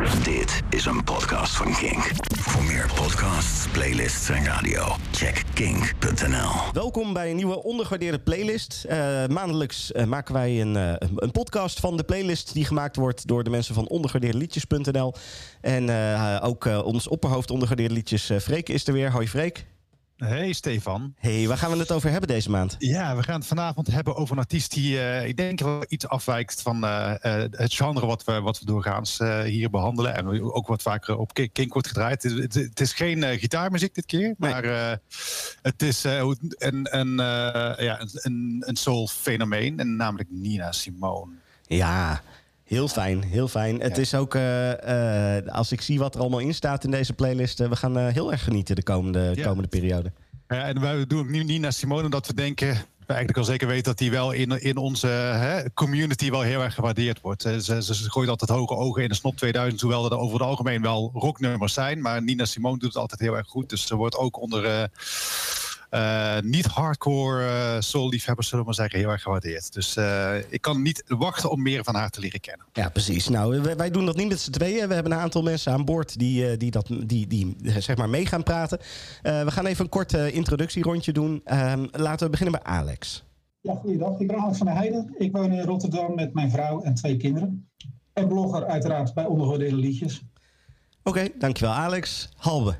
Dit is een podcast van Kink. Voor meer podcasts, playlists en radio, check kink.nl. Welkom bij een nieuwe ondergewaardeerde playlist. Uh, maandelijks uh, maken wij een, uh, een podcast van de playlist die gemaakt wordt door de mensen van ondergewaardeerdeliedjes.nl. En ook ons opperhoofd ondergewaardeerde liedjes, Freek is er weer. Hoi Freek. Hey Stefan. Hey, waar gaan we het over hebben deze maand? Ja, we gaan het vanavond hebben over een artiest die uh, ik denk wel iets afwijkt van uh, uh, het genre wat we, wat we doorgaans hier behandelen. En ook wat vaker op Kink wordt gedraaid. Het, het, het is geen gitaarmuziek dit keer, maar nee. het is een, een, ja, een, een soul fenomeen. En namelijk Nina Simone. Ja, Heel fijn, heel fijn. Het is ook, uh, uh, als ik zie wat er allemaal in staat in deze playlist, uh, we gaan heel erg genieten de komende, ja. komende periode. Ja, en wij doen ook niet naar Simone omdat we denken, we eigenlijk al zeker weten dat hij wel in, in onze hè, community wel heel erg gewaardeerd wordt. Ze, ze, ze gooit altijd hoge ogen in de Snop 2000, hoewel er over het algemeen wel rocknummers zijn. Maar Nina Simone doet het altijd heel erg goed. Dus ze wordt ook onder niet hardcore uh, soul-liefhebbers, zullen we maar zeggen, heel erg gewaardeerd. Dus uh, ik kan niet wachten om meer van haar te leren kennen. Ja, precies. Nou, wij, wij doen dat niet met z'n tweeën. We hebben een aantal mensen aan boord die, die, dat, die, die zeg maar mee gaan praten. we gaan even een kort introductierondje doen. Ehm, laten we beginnen bij Alex. Ja, goeiedag. Ik ben Alex van der Heijden. Ik woon in Rotterdam met mijn vrouw en twee kinderen. En blogger uiteraard bij Ondergewaardeerde Liedjes. Oké, okay, dankjewel Alex. Halbe.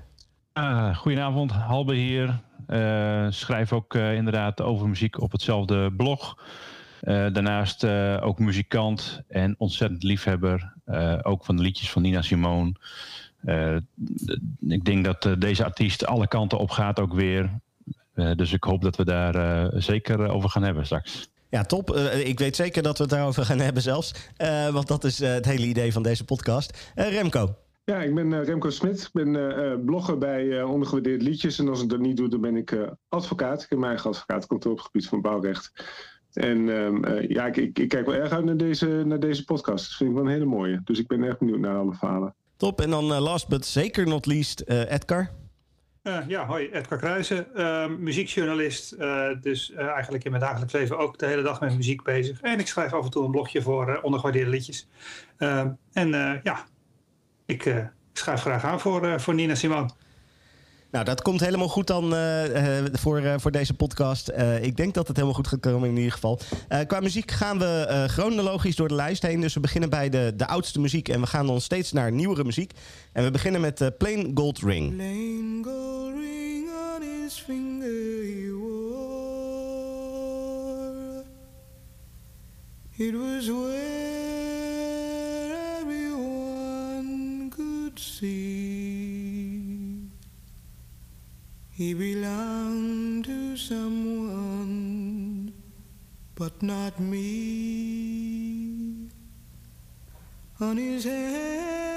goedenavond, Halbe hier. Uh, schrijf ook uh, inderdaad over muziek op hetzelfde blog. Uh, daarnaast ook muzikant en ontzettend liefhebber. ook van de liedjes van Nina Simone. ik denk dat deze artiest alle kanten op gaat ook weer. dus ik hoop dat we daar zeker over gaan hebben straks. Ja, top. ik weet zeker dat we het daarover gaan hebben zelfs. want dat is het hele idee van deze podcast. Remco. Ja, ik ben uh, Remco Smit. Ik ben uh, blogger bij Ondergewaardeerd Liedjes. En als ik dat niet doe, dan ben ik advocaat. Ik heb mijn eigen advocaatkantoor op het gebied van bouwrecht. En um, ja, ik, ik, ik, kijk wel erg uit naar deze, naar deze podcast. Dat vind ik wel een hele mooie. Dus ik ben erg benieuwd naar alle verhalen. Top. En dan last but zeker not least, Edgar. ja, hoi, Edgar Kruijsen, muziekjournalist. dus eigenlijk in mijn dagelijks leven ook de hele dag met muziek bezig. En ik schrijf af en toe een blogje voor ondergewaardeerde liedjes. Ehm, en ja, ik, uh, schrijf graag aan voor, uh, voor Nina Simone. Nou, dat komt helemaal goed dan uh, voor, voor deze podcast. ik denk dat het helemaal goed gaat komen in ieder geval. qua muziek gaan we chronologisch door de lijst heen. Dus we beginnen bij de, de oudste muziek en we gaan dan steeds naar nieuwere muziek. En we beginnen met Plain Gold Ring. Plain gold ring on his finger he wore. It was see. He belonged to someone, but not me. On his hair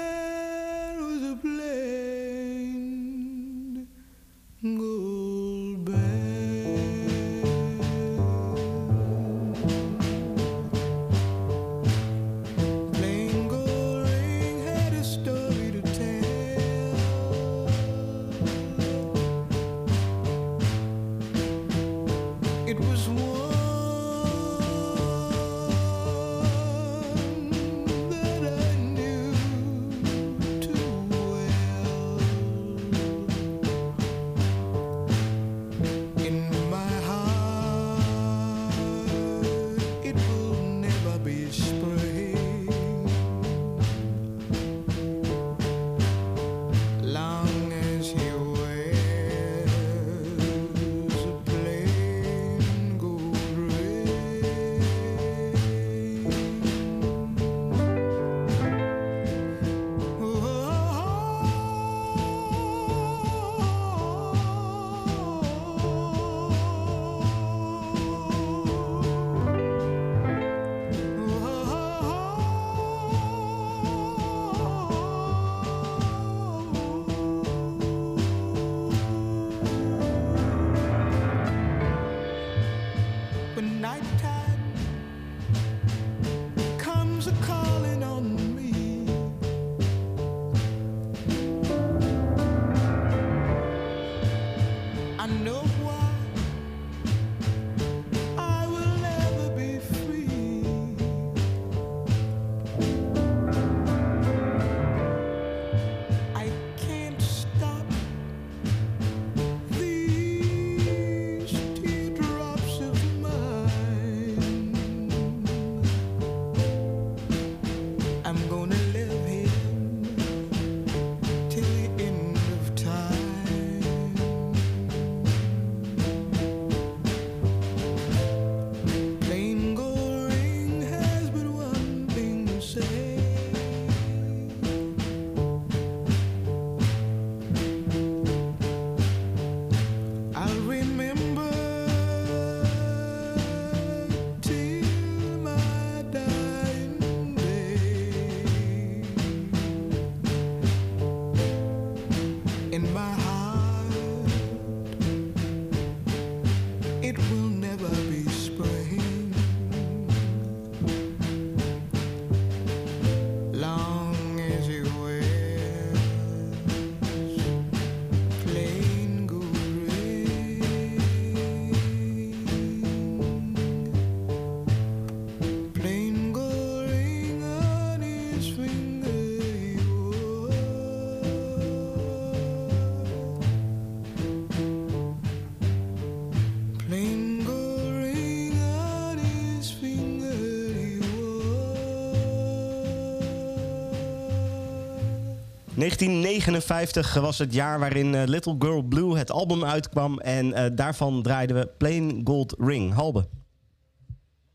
1959 was het jaar waarin Little Girl Blue het album uitkwam. En daarvan draaiden we Plain Gold Ring. Halbe.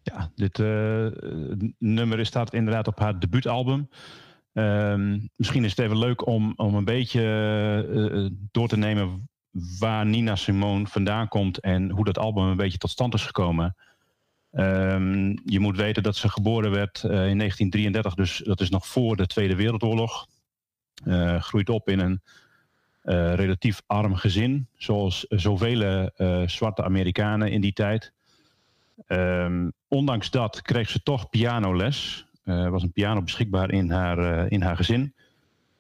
Ja, dit nummer staat inderdaad op haar debuutalbum. Ehm, misschien is het even leuk om, om een beetje door te nemen waar Nina Simone vandaan komt en hoe dat album een beetje tot stand is gekomen. Ehm, je moet weten dat ze geboren werd in 1933, dus dat is nog voor de Tweede Wereldoorlog. Uh, groeit op in een uh, relatief arm gezin, zoals zoveel zwarte Amerikanen in die tijd. Um, ondanks dat kreeg ze toch pianoles. Er was een piano beschikbaar in haar, in haar gezin.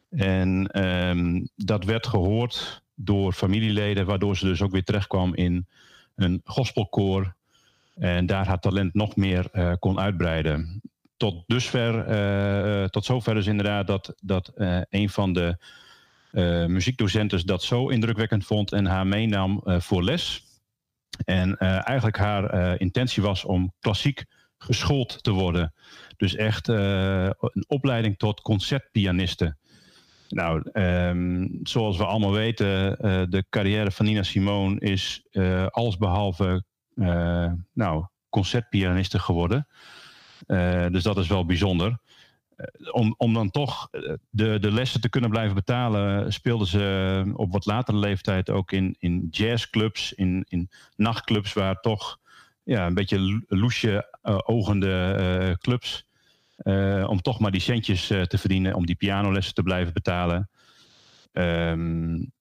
En um, dat werd gehoord door familieleden, waardoor ze dus ook weer terechtkwam in een gospelkoor. En daar haar talent nog meer kon uitbreiden. Tot dusver, uh, tot zover is inderdaad dat, dat uh, een van de muziekdocenten dat zo indrukwekkend vond en haar meenam voor les. En eigenlijk haar intentie was om klassiek geschoold te worden. Dus echt een opleiding tot concertpianiste. Nou, um, zoals we allemaal weten, de carrière van Nina Simone is allesbehalve nou, concertpianiste geworden. Dus dat is wel bijzonder. om, om dan toch de, de lessen te kunnen blijven betalen, speelde ze op wat latere leeftijd ook in, in jazzclubs, in, in nachtclubs, waar toch ja, een beetje loesje ogende clubs. Uh, om toch maar die centjes te verdienen, om die pianolessen te blijven betalen. Um,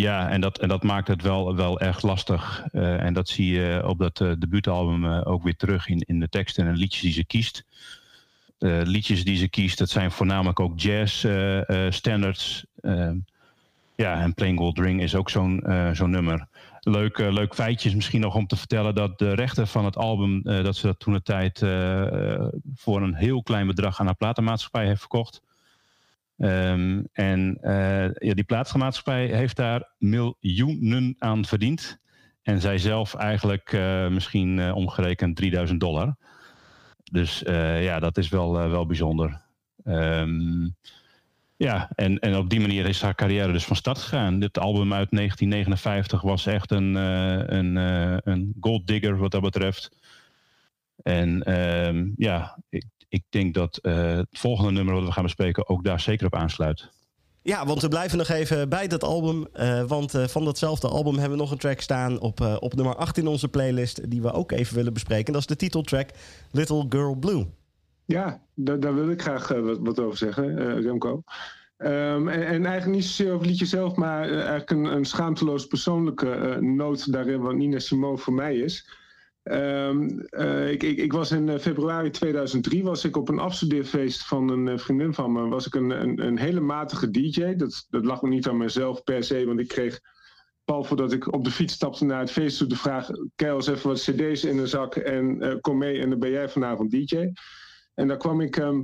ja, en dat, en dat maakt het wel, wel erg lastig. Uh, en dat zie je op dat debuutalbum ook weer terug in, in de teksten en liedjes die ze kiest. liedjes die ze kiest, dat zijn voornamelijk ook jazz standards. Ehm, ja, en Plain Gold Ring is ook zo'n zo'n nummer leuk, uh, leuk feitje is misschien nog om te vertellen dat de rechten van het album, uh, dat ze dat toen de tijd uh, voor een heel klein bedrag aan haar platenmaatschappij heeft verkocht. Um, en ja, die platenmaatschappij heeft daar miljoenen aan verdiend. En zij zelf eigenlijk misschien omgerekend 3000 dollar. Dus ja, dat is wel, wel bijzonder. Um, ja, en, en op die manier is haar carrière dus van start gegaan. Dit album uit 1959 was echt een, uh, een, uh, een gold digger wat dat betreft. En uh, ja, ik denk dat uh, het volgende nummer wat we gaan bespreken ook daar zeker op aansluit. Ja, want we blijven nog even bij dat album. want van datzelfde album hebben we nog een track staan op, op nummer 8 in onze playlist. Die we ook even willen bespreken. Dat is de titeltrack Little Girl Blue. Ja, daar, daar wil ik graag uh, wat, wat, over zeggen, uh, Remco. Um, en, en, eigenlijk niet zozeer over het liedje zelf, maar uh, eigenlijk een, een schaamteloos persoonlijke noot daarin, wat Nina Simone voor mij is. Um, ik, ik, ik, was in februari 2003 was ik op een afstudeerfeest van een vriendin van me. Was ik een, een, een, hele matige DJ. Dat, dat lag me niet aan mezelf per se, want ik kreeg pal voordat ik op de fiets stapte naar het feest toe de vraag: Kijk eens even wat CD's in de zak en kom mee en dan ben jij vanavond DJ. En daar kwam ik uh,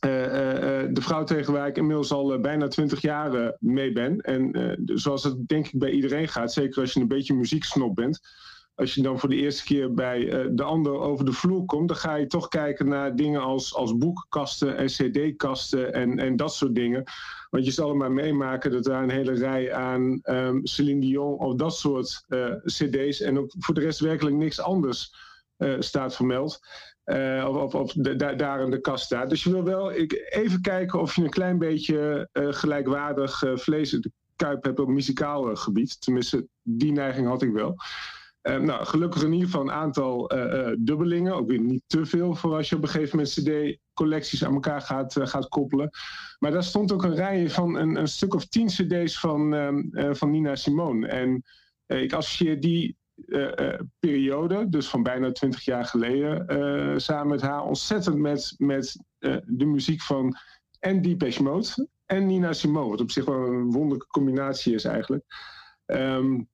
de vrouw tegen waar ik inmiddels al bijna twintig jaar mee ben. En zoals het denk ik bij iedereen gaat, zeker als je een beetje muzieksnop bent. Als je dan voor de eerste keer bij de ander over de vloer komt, dan ga je toch kijken naar dingen als, als boekkasten en cd-kasten en, en dat soort dingen. Want je zal maar meemaken dat daar een hele rij aan um, Celine Dion of dat soort cd's en ook voor de rest werkelijk niks anders staat vermeld. Of, of, daar in de kast staat. Dus je wil wel ik, even kijken of je een klein beetje gelijkwaardig vlees in de kuip hebt op muzikaal gebied. Tenminste, die neiging had ik wel. Nou, gelukkig in ieder geval een aantal dubbelingen. Ook weer niet te veel voor als je op een gegeven moment CD-collecties aan elkaar gaat, gaat koppelen. Maar daar stond ook een rij van een, een stuk of tien CD's van, ehm, van Nina Simone. En ik associeer die periode, dus van bijna twintig jaar geleden, samen met haar ontzettend met, met de muziek van en Depeche Mode en Nina Simone. Wat op zich wel een wonderlijke combinatie is eigenlijk. Um,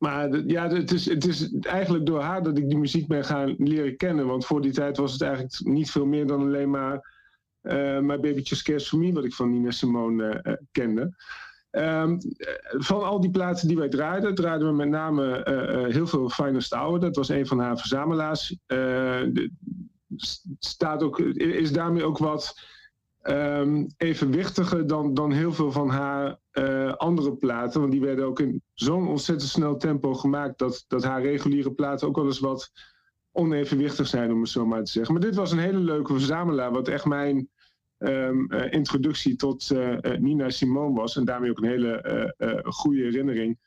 maar ja, het is, het is eigenlijk door haar dat ik die muziek ben gaan leren kennen. Want voor die tijd was het eigenlijk niet veel meer dan alleen maar My Baby Just Cares For Me, wat ik van Nina Simone kende. Um, van al die platen die wij draaiden, draaiden we met name heel veel Finest Hour. Dat was een van haar verzamelaars. Uh, staat ook, is daarmee ook wat um, evenwichtiger dan, dan heel veel van haar uh, andere platen. Want die werden ook in zo'n ontzettend snel tempo gemaakt dat, dat haar reguliere platen ook wel eens wat onevenwichtig zijn, om het zo maar te zeggen. Maar dit was een hele leuke verzamelaar, wat echt mijn um, uh, introductie tot uh, Nina Simone was. En daarmee ook een hele goede herinnering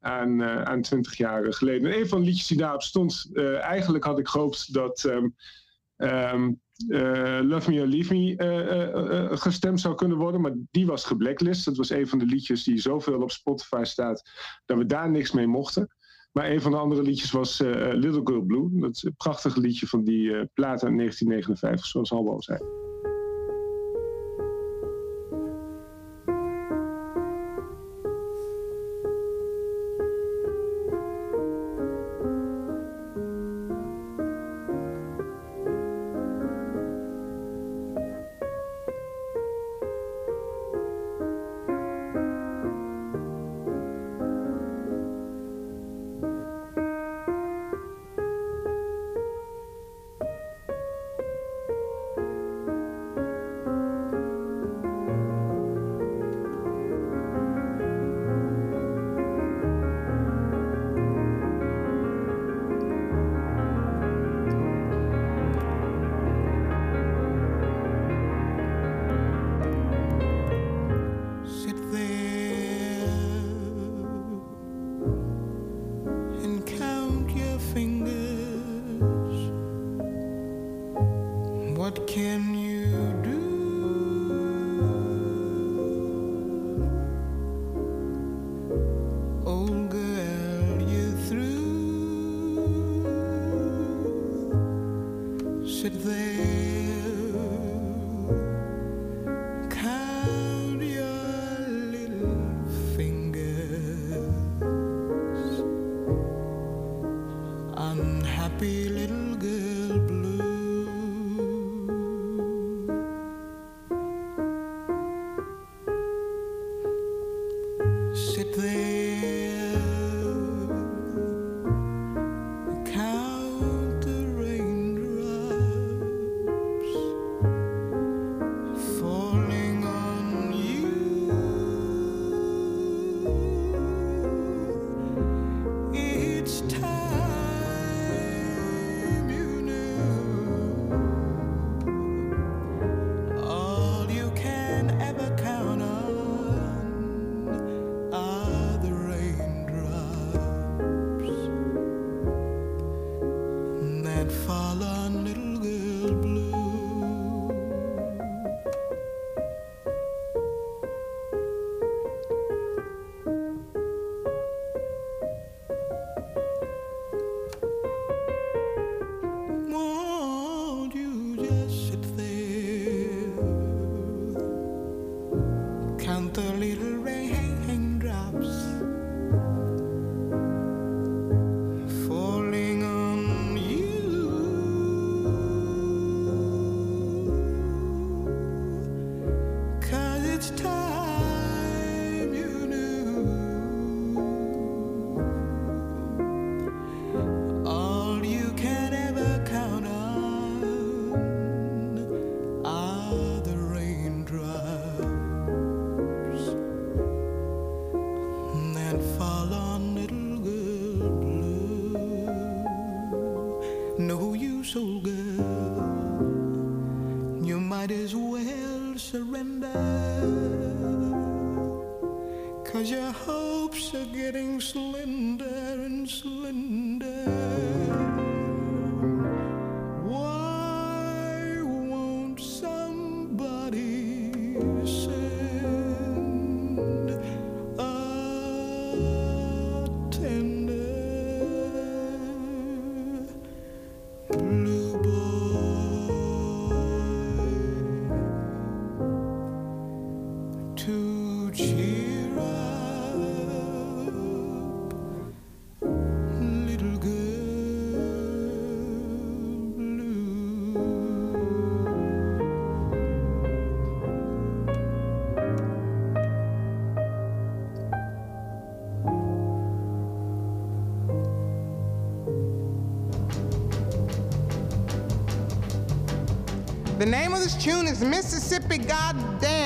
aan, aan 20 jaar geleden. En een van de liedjes die daarop stond, eigenlijk had ik gehoopt dat. Uh, Love Me or Leave Me uh, uh, gestemd zou kunnen worden. Maar die was geblacklist. Dat was een van de liedjes die zoveel op Spotify staat dat we daar niks mee mochten. Maar een van de andere liedjes was Little Girl Blue. Dat een prachtig liedje van die plaat uit 1959, zoals Halbo zei. as well surrender. Cause your hopes are getting slender and slender. Mississippi, goddamn.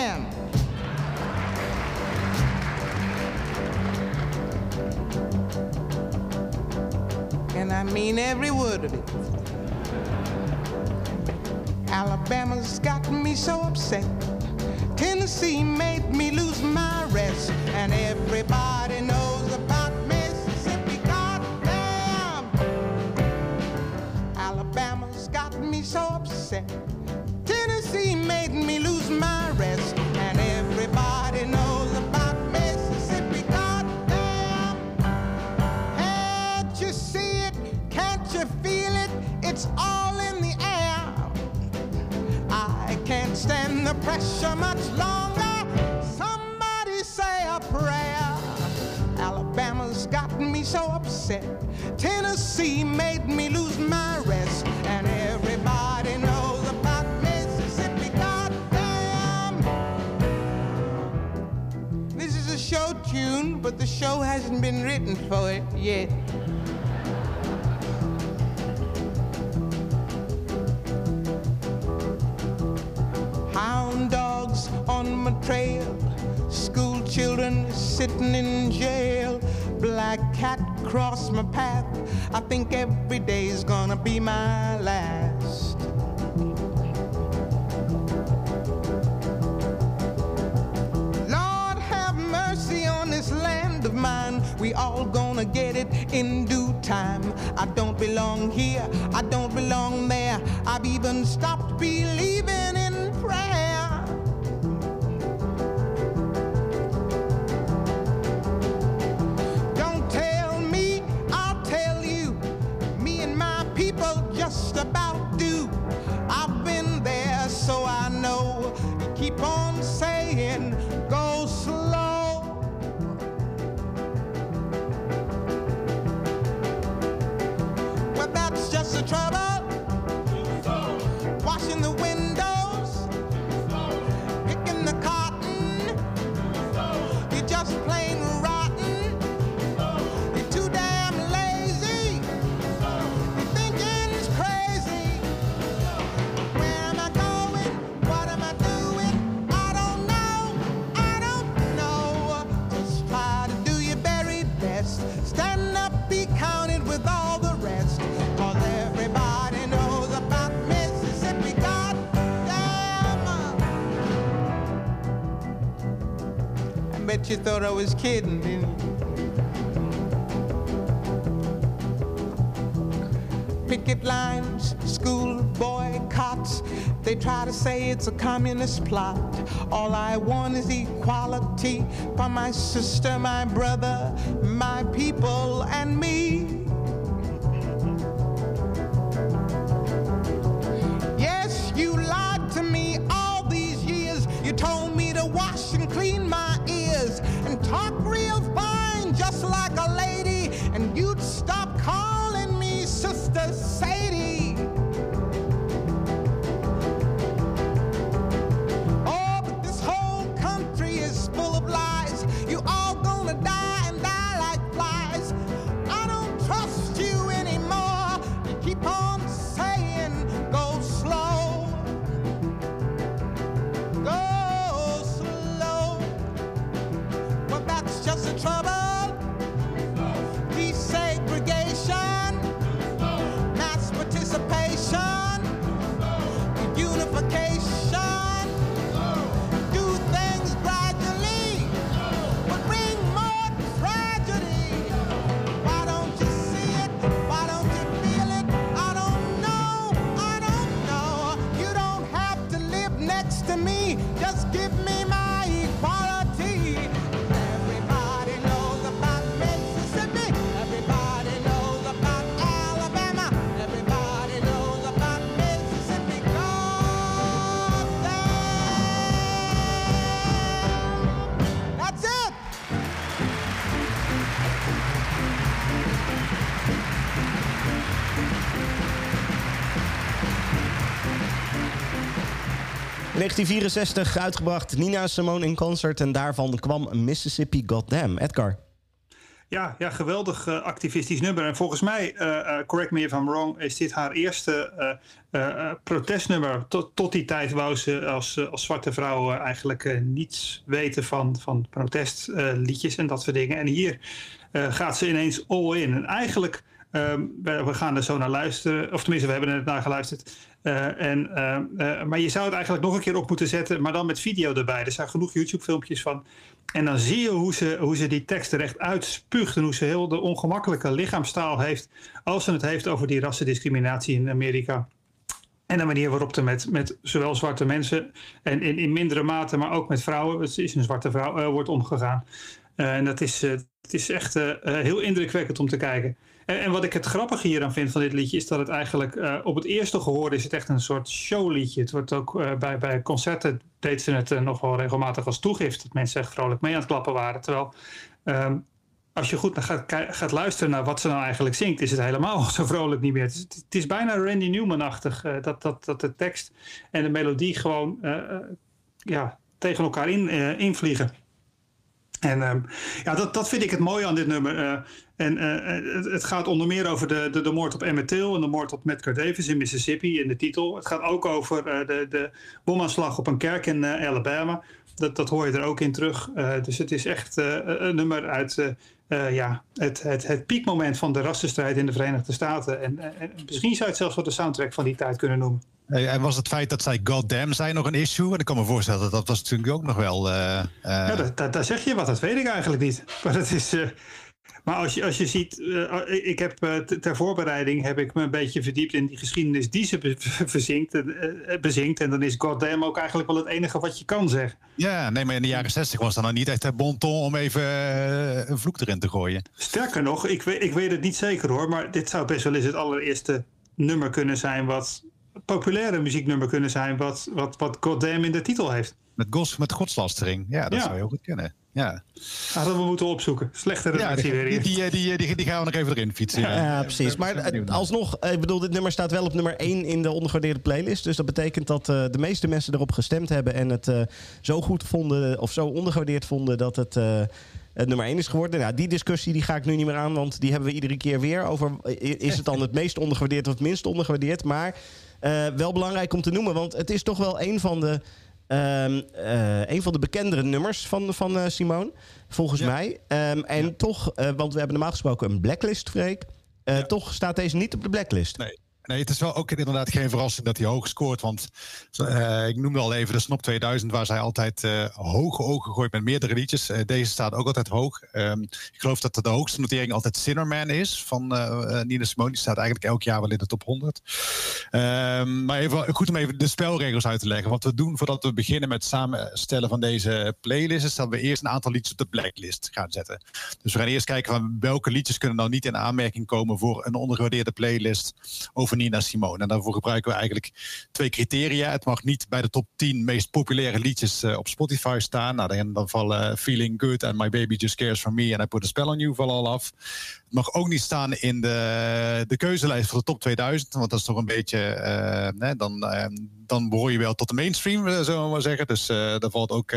yet. Hound dogs on my trail, school children sitting in jail, black cat cross my path. I think mine. We all gonna get it in due time. I don't belong here, I don't belong there. I've even stopped believing. you thought I was kidding, didn't? Picket lines, school boycotts, they try to say it's a communist plot. All I want is equality for my sister, my brother, my people, and me. just give me 1964 uitgebracht Nina Simone in concert. En daarvan kwam Mississippi Goddamn. Edgar. Ja, ja geweldig eh, activistisch nummer. En volgens mij, eh, eh, correct me if I'm wrong, is dit haar eerste protestnummer. Tot, tot die tijd wou ze als, als zwarte vrouw eigenlijk niets weten van, van protestliedjes en dat soort dingen. En hier gaat ze ineens all in. En eigenlijk, um, we, gaan er zo naar luisteren, of tenminste, we hebben er net naar geluisterd en, maar je zou het eigenlijk nog een keer op moeten zetten, maar dan met video erbij. Er zijn genoeg YouTube-filmpjes van. En dan zie je hoe ze, hoe ze die tekst er echt uitspuugt. En hoe ze heel de ongemakkelijke lichaamstaal heeft. Als ze het heeft over die rassendiscriminatie in Amerika. En de manier waarop er met, met zowel zwarte mensen. en in, in mindere mate, maar ook met vrouwen. het is een zwarte vrouw, uh, wordt omgegaan. En dat is, uh, het is echt heel indrukwekkend om te kijken. En, en, wat ik het grappige hier aan vind van dit liedje is dat het eigenlijk uh, op het eerste gehoor is het echt een soort showliedje. Het wordt ook uh, bij, bij concerten deed ze het uh, nog wel regelmatig als toegift. Dat mensen echt vrolijk mee aan het klappen waren. Terwijl um, als je goed gaat, gaat, luisteren naar wat ze nou eigenlijk zingt, is het helemaal zo vrolijk niet meer. Het is, bijna Randy Newman-achtig. dat, dat, dat de tekst en de melodie gewoon ja, tegen elkaar in, invliegen. En uh, ja, dat, dat vind ik het mooie aan dit nummer. En uh, het, het, gaat onder meer over de, de, de, moord op Emmett Till en de moord op Medgar Davis in Mississippi in de titel. Het gaat ook over de, de bomaanslag op een kerk in Alabama. Dat, dat hoor je er ook in terug. dus het is echt een nummer uit ja, het, het, het piekmoment van de rassenstrijd in de Verenigde Staten. En, en misschien zou je het zelfs wel de soundtrack van die tijd kunnen noemen. En was het feit dat zij goddamn zijn nog een issue? En ik kan me voorstellen dat dat was natuurlijk ook nog wel... Uh. Ja, dat, daar zeg je wat, dat weet ik eigenlijk niet. Maar dat is... Uh, maar als je, als je ziet, uh, ik heb ter voorbereiding heb ik me een beetje verdiept in die geschiedenis die ze be verzinkt, bezinkt. En dan is goddamn ook eigenlijk wel het enige wat je kan zeggen. Ja, nee, maar in de jaren zestig was dan nou niet echt het bon ton om even een vloek erin te gooien. Sterker nog, ik weet, ik weet het niet zeker hoor, maar dit zou best wel eens het allereerste nummer kunnen zijn wat populaire muzieknummer kunnen zijn wat, wat, wat Goddamn in de titel heeft. Met, gos, met godslastering, ja, dat zou heel goed kunnen. Ja. Hadden we moeten opzoeken. Slechte redactie ja, die, die, die, die, die, gaan we nog even erin fietsen. Ja, ja precies. Maar alsnog, ik bedoel, dit nummer staat wel op nummer 1 in de ondergewaardeerde playlist. Dus dat betekent dat uh, de meeste mensen erop gestemd hebben en het uh, zo goed vonden, of zo ondergewaardeerd vonden, dat het. Uh, het nummer 1 is geworden. Nou, die discussie die ga ik nu niet meer aan, want die hebben we iedere keer weer over. Is het dan het meest ondergewaardeerd of het minst ondergewaardeerd? Maar uh, wel belangrijk om te noemen, want het is toch wel een van de, uh, uh, een van de bekendere nummers van, van uh, Simone, volgens ja. mij. Um, en ja. toch, want we hebben normaal gesproken een blacklist, Freek. Ja. Toch staat deze niet op de blacklist. Nee. Nee, het is wel ook inderdaad geen verrassing dat hij hoog scoort. Want uh, ik noemde al even de Snop 2000, waar zij altijd uh, hoge ogen gooit met meerdere liedjes. Uh, deze staat ook altijd hoog. Um, ik geloof dat de hoogste notering altijd Sinnerman is van Nina Simone. Die staat eigenlijk elk jaar wel in de top 100. Um, maar even, goed om even de spelregels uit te leggen. Wat we doen voordat we beginnen met samenstellen van deze playlist... is dat we eerst een aantal liedjes op de blacklist gaan zetten. Dus we gaan eerst kijken van welke liedjes kunnen nou niet in aanmerking komen... voor een ondergewaardeerde playlist over Nina Simone. En daarvoor gebruiken we eigenlijk twee criteria. Het mag niet bij de top 10 meest populaire liedjes uh, op Spotify staan. Nou, dan, dan vallen Feeling Good en My Baby Just Cares For Me en I Put A Spell On You vallen al af. Mag ook niet staan in de, de keuzelijst voor de top 2000. Want dat is toch een beetje... Nee, dan, uh, dan behoor je wel tot de mainstream, zullen we maar zeggen. Dus daar valt ook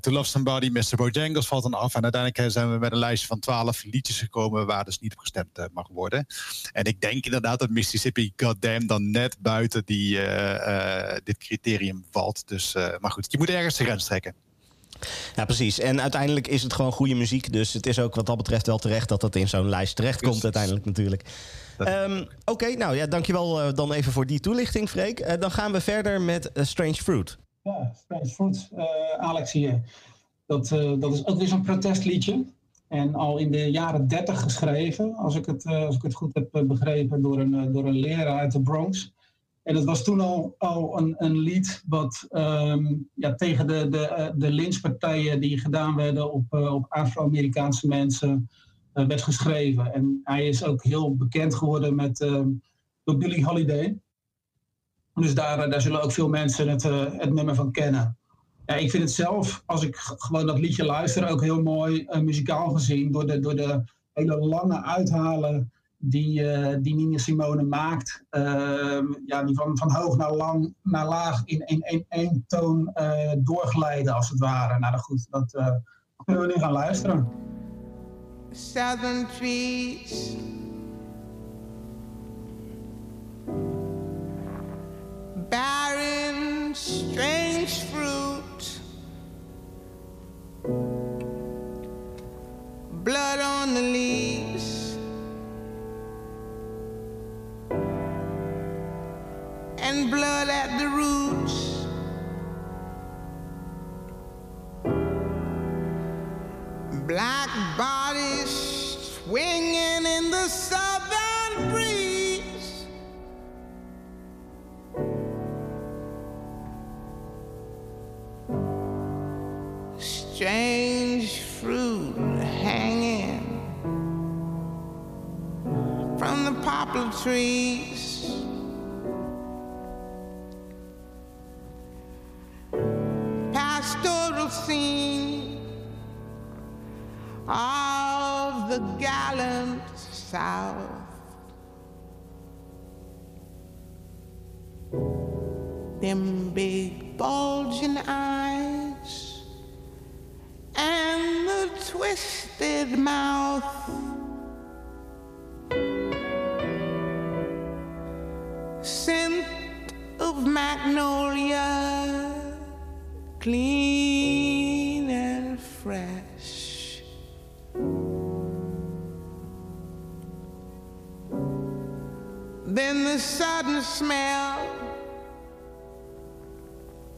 To Love Somebody, Mr. Bojangles valt dan af. En uiteindelijk zijn we met een lijstje van twaalf liedjes gekomen... waar dus niet op gestemd mag worden. En ik denk inderdaad dat Mississippi Goddamn dan net buiten die, dit criterium valt. Dus, maar goed, je moet ergens de grens trekken. Ja, precies. En uiteindelijk is het gewoon goede muziek. Dus het is ook wat dat betreft wel terecht dat dat in zo'n lijst terechtkomt komt uiteindelijk natuurlijk. Um, Oké, okay, nou ja, dankjewel uh, dan even voor die toelichting, Freek. Uh, dan gaan we verder met uh, Strange Fruit. Ja, Strange Fruit, Alex hier. Dat, dat is ook weer zo'n protestliedje. En al in de jaren 30 geschreven, als ik het, als ik het goed heb begrepen, door een, door een leraar uit de Bronx. En het was toen al, al een, een lied wat um, ja, tegen de, de, de lynchpartijen die gedaan werden op, op Afro-Amerikaanse mensen uh, werd geschreven. En hij is ook heel bekend geworden met, uh, door Billie Holiday. Dus daar, eh, daar zullen ook veel mensen het, het nummer van kennen. Ja, ik vind het zelf, als ik gewoon dat liedje luister, ook heel mooi muzikaal gezien. Door de, door de hele lange uithalen die, uh, die Nina Simone maakt. Uh, ja, die van, van hoog naar, lang, naar laag in één toon uh, doorglijden, als het ware. Nou, goed, dat kunnen we nu gaan luisteren. southern trees. Barren, strange fruit. Blood on the leaves. And blood at the roots. Black bodies swinging in the southern breeze. Strange fruit hanging from the poplar trees. Of the gallant South. Them big bulging eyes and the twisted mouth. Scent of magnolia, clean and fresh. Then the sudden smell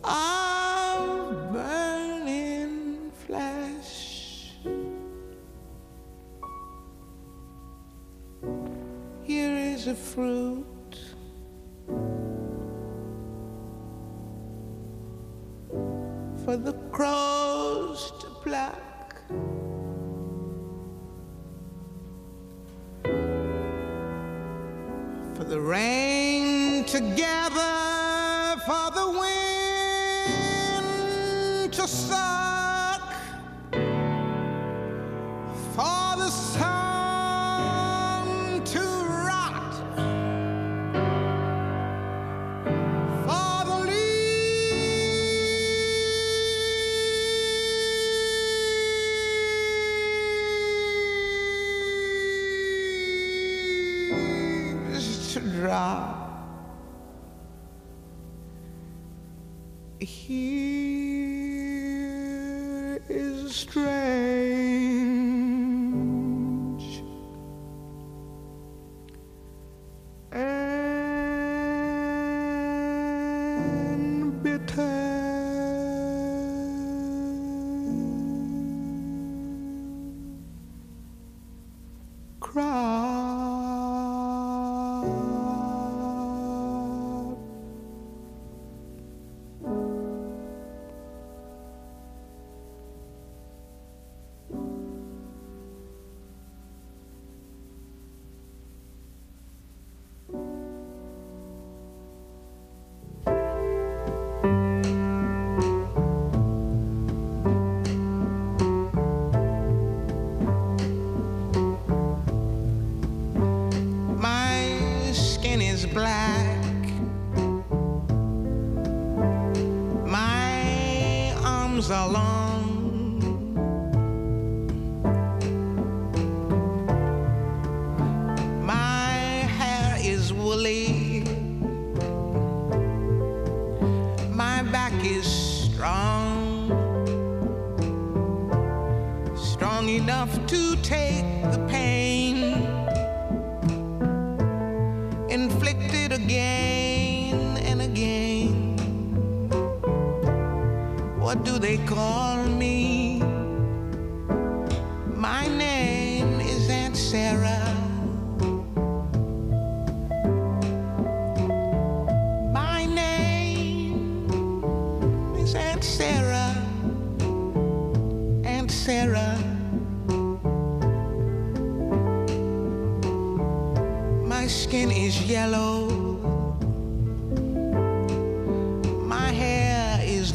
of burning flesh. Here is a fruit. For the crows to pluck. The rain together for the wind to suck,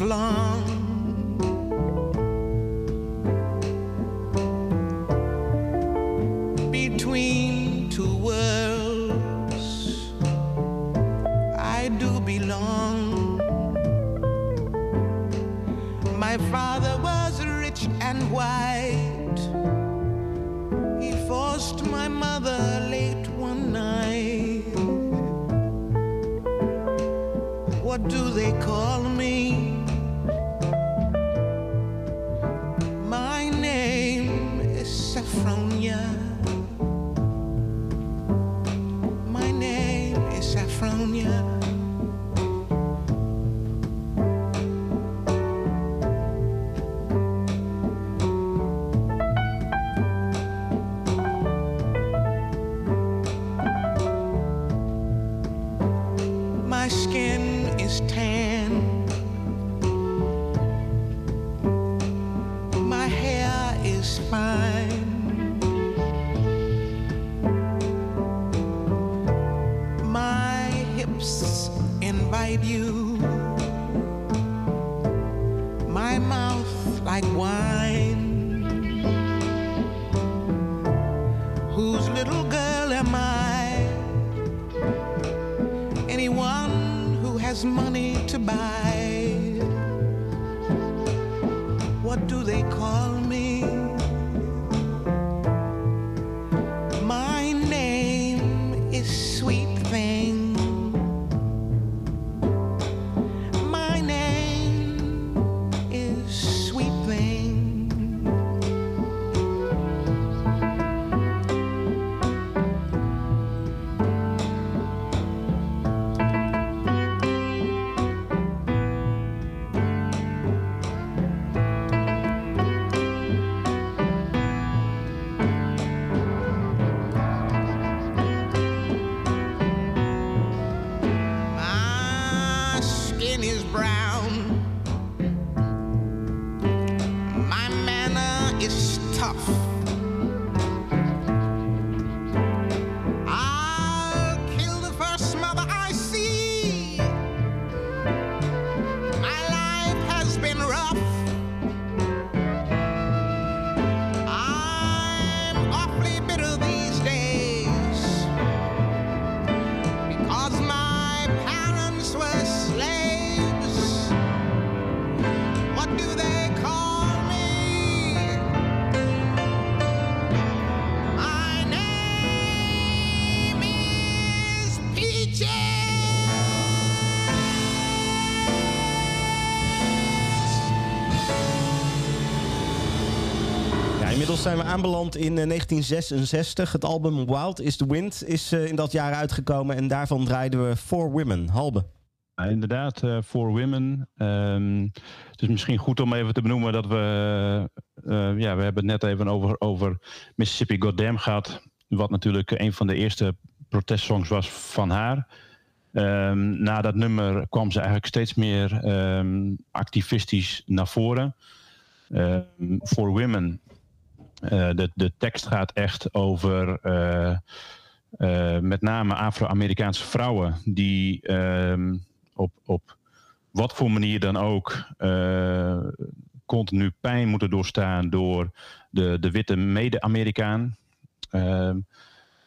long. Zijn we aanbeland in eh, 1966. Het album Wild is the Wind is eh, in dat jaar uitgekomen. En daarvan draaiden we For Women. Halbe. Ja, inderdaad, eh For Women. Ehm, het is misschien goed om even te benoemen dat we... eh, ja, we hebben het net even over, over Mississippi Goddamn gehad. Wat natuurlijk een van de eerste protestsongs was van haar. Ehm, na dat nummer kwam ze eigenlijk steeds meer ehm, activistisch naar voren. For Women. Eh, de, de tekst gaat echt over... eh, eh, met name Afro-Amerikaanse vrouwen die ehm, op, op wat voor manier dan ook continu pijn moeten doorstaan door de, de witte mede-Amerikaan. Ehm,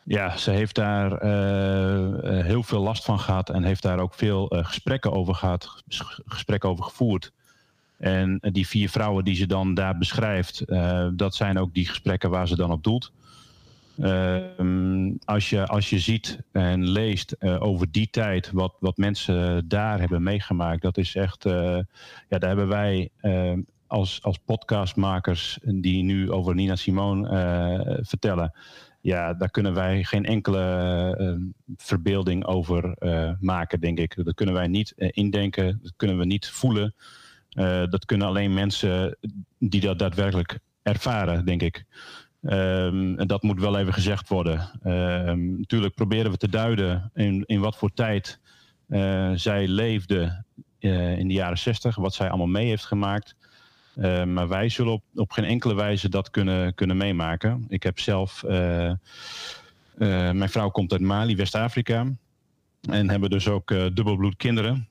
ja, ze heeft daar heel veel last van gehad en heeft daar ook veel gesprekken over gehad, ges- gesprekken over gevoerd. En eh, die vier vrouwen die ze dan daar beschrijft, eh, dat zijn ook die gesprekken waar ze dan op doelt. Ehm, als, je, als je ziet en leest eh, over die tijd, wat, wat mensen daar hebben meegemaakt, dat is echt, ja, daar hebben wij eh, als, als podcastmakers die nu over Nina Simone vertellen, ja, daar kunnen wij geen enkele eh, verbeelding over maken, denk ik. Dat kunnen wij niet indenken, dat kunnen we niet voelen. Eh, dat kunnen alleen mensen die dat daadwerkelijk ervaren, denk ik. Ehm, en dat moet wel even gezegd worden. Ehm, natuurlijk proberen we te duiden in, in wat voor tijd eh, zij leefde eh, in de jaren zestig, wat zij allemaal mee heeft gemaakt. Eh, maar wij zullen op, op geen enkele wijze dat kunnen, kunnen meemaken. Ik heb zelf. mijn vrouw komt uit Mali, West-Afrika. En hebben dus ook dubbelbloed kinderen.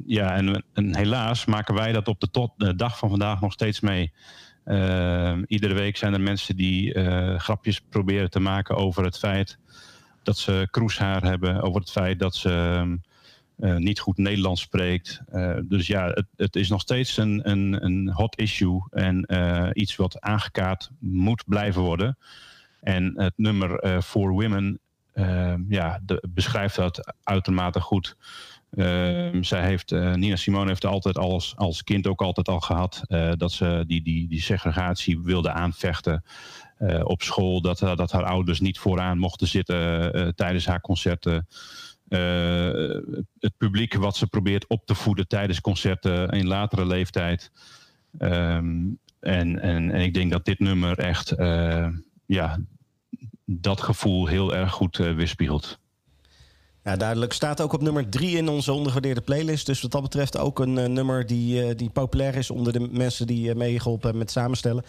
Eh, ja, en, en helaas maken wij dat op de, tot, de dag van vandaag nog steeds mee. Ehm, iedere week zijn er mensen die eh, grapjes proberen te maken over het feit dat ze kroeshaar hebben, over het feit dat ze eh, niet goed Nederlands spreekt. Eh, dus ja, het, het, is nog steeds een, een, een hot issue en iets wat aangekaart moet blijven worden. En het nummer For Women ja, de, beschrijft dat uitermate goed. Zij heeft, Nina Simone heeft altijd als, als kind ook altijd al gehad dat ze die, die, die segregatie wilde aanvechten. Uh, op school. Dat, dat haar ouders niet vooraan mochten zitten tijdens haar concerten. Het publiek wat ze probeert op te voeden tijdens concerten in latere leeftijd. Um, en, en, en ik denk dat dit nummer echt ja, dat gevoel heel erg goed weerspiegelt. Ja, duidelijk. Staat ook op nummer drie in onze ondergewaardeerde playlist. Dus wat dat betreft ook een nummer die, die populair is onder de mensen die meegeholpen hebben met samenstellen.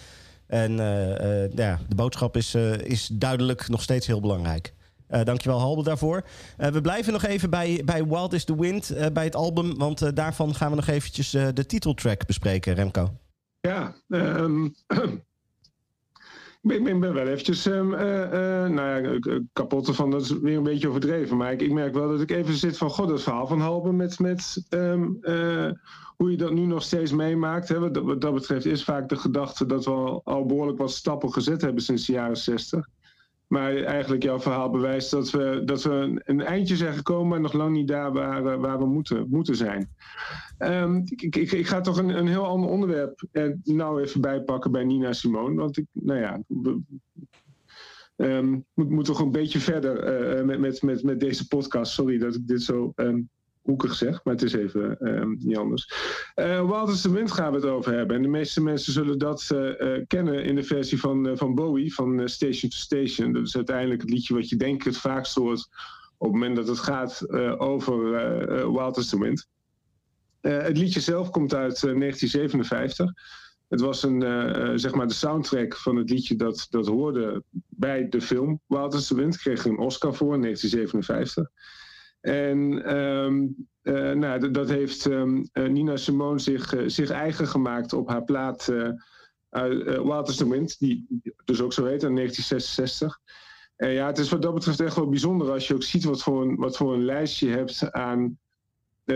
En uh, ja, de boodschap is, uh, is duidelijk nog steeds heel belangrijk. Uh, dankjewel Halbe daarvoor. we blijven nog even bij, bij Wild is the Wind, bij het album. Want daarvan gaan we nog eventjes de titeltrack bespreken, Remco. Ja, um, ik, ben, wel eventjes um, nou ja, kapot ervan. Dat is weer een beetje overdreven. Maar ik, ik merk wel dat ik even zit van... God, dat verhaal van Halbe met... met um, hoe je dat nu nog steeds meemaakt. Hè, wat, dat betreft is vaak de gedachte dat we al, al, behoorlijk wat stappen gezet hebben sinds de jaren 60. Maar eigenlijk jouw verhaal bewijst dat we, dat we een eindje zijn gekomen, maar nog lang niet daar waar, eh, waar we moeten, moeten zijn. Um, ik, ik, ik, ga toch een, een heel ander onderwerp er nou even bijpakken bij Nina Simone. Want ik, nou ja, um, moet, moet toch een beetje verder uh, met, met, met, met deze podcast. Sorry dat ik dit zo um, hoekig zeg, maar het is even uh, niet anders. Uh, Wild the Wind gaan we het over hebben. En de meeste mensen zullen dat uh, kennen in de versie van, van Bowie, van Station to Station. Dat is uiteindelijk het liedje wat je denk ik het vaakst hoort op het moment dat het gaat over Wild the Wind. het liedje zelf komt uit 1957. Het was een, zeg maar de soundtrack van het liedje dat, dat hoorde bij de film Wild the Wind. Kreeg een Oscar voor in 1957. En um, uh, nou, dat heeft um, Nina Simone zich, uh, zich eigen gemaakt op haar plaat uh, Waters the Wind, die dus ook zo heet, in 1966. En ja, het is wat dat betreft echt wel bijzonder als je ook ziet wat voor een, wat voor een lijstje je hebt aan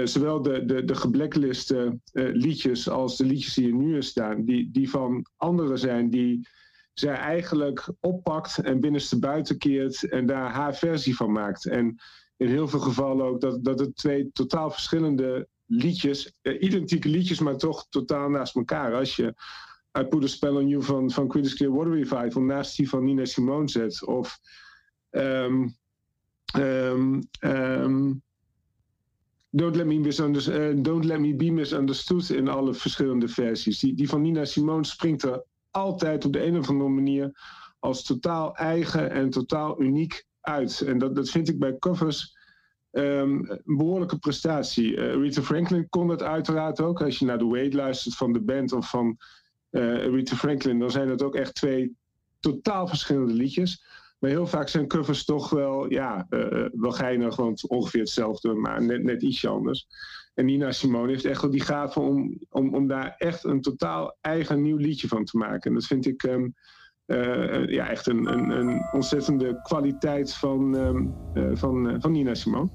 zowel de, de, de geblackliste liedjes als de liedjes die er nu in staan, die, die van anderen zijn die zij eigenlijk oppakt en binnenste buiten keert en daar haar versie van maakt. En in heel veel gevallen ook dat, dat het twee totaal verschillende liedjes, eh, identieke liedjes, maar toch totaal naast elkaar. Als je I Put a Spell on You van, van Creedence Clearwater Revival naast die van Nina Simone zet. Of um, um, um, Don't, let me uh, Don't Let Me Be Misunderstood in alle verschillende versies. Die, die van Nina Simone springt er altijd op de een of andere manier als totaal eigen en totaal uniek uit. En dat, dat vind ik bij covers um, een behoorlijke prestatie. Uh, Rita Franklin kon dat uiteraard ook. Als je naar de Wade luistert van de band of van uh, Rita Franklin, dan zijn dat ook echt twee totaal verschillende liedjes. Maar heel vaak zijn covers toch wel, ja, uh, wel geinig, want ongeveer hetzelfde, maar net, net ietsje anders. En Nina Simone heeft echt wel die gave om, om, om daar echt een totaal eigen nieuw liedje van te maken. En dat vind ik um, uh, ja, echt een, een, een, ontzettende kwaliteit van, um, uh, van, van Nina Simone.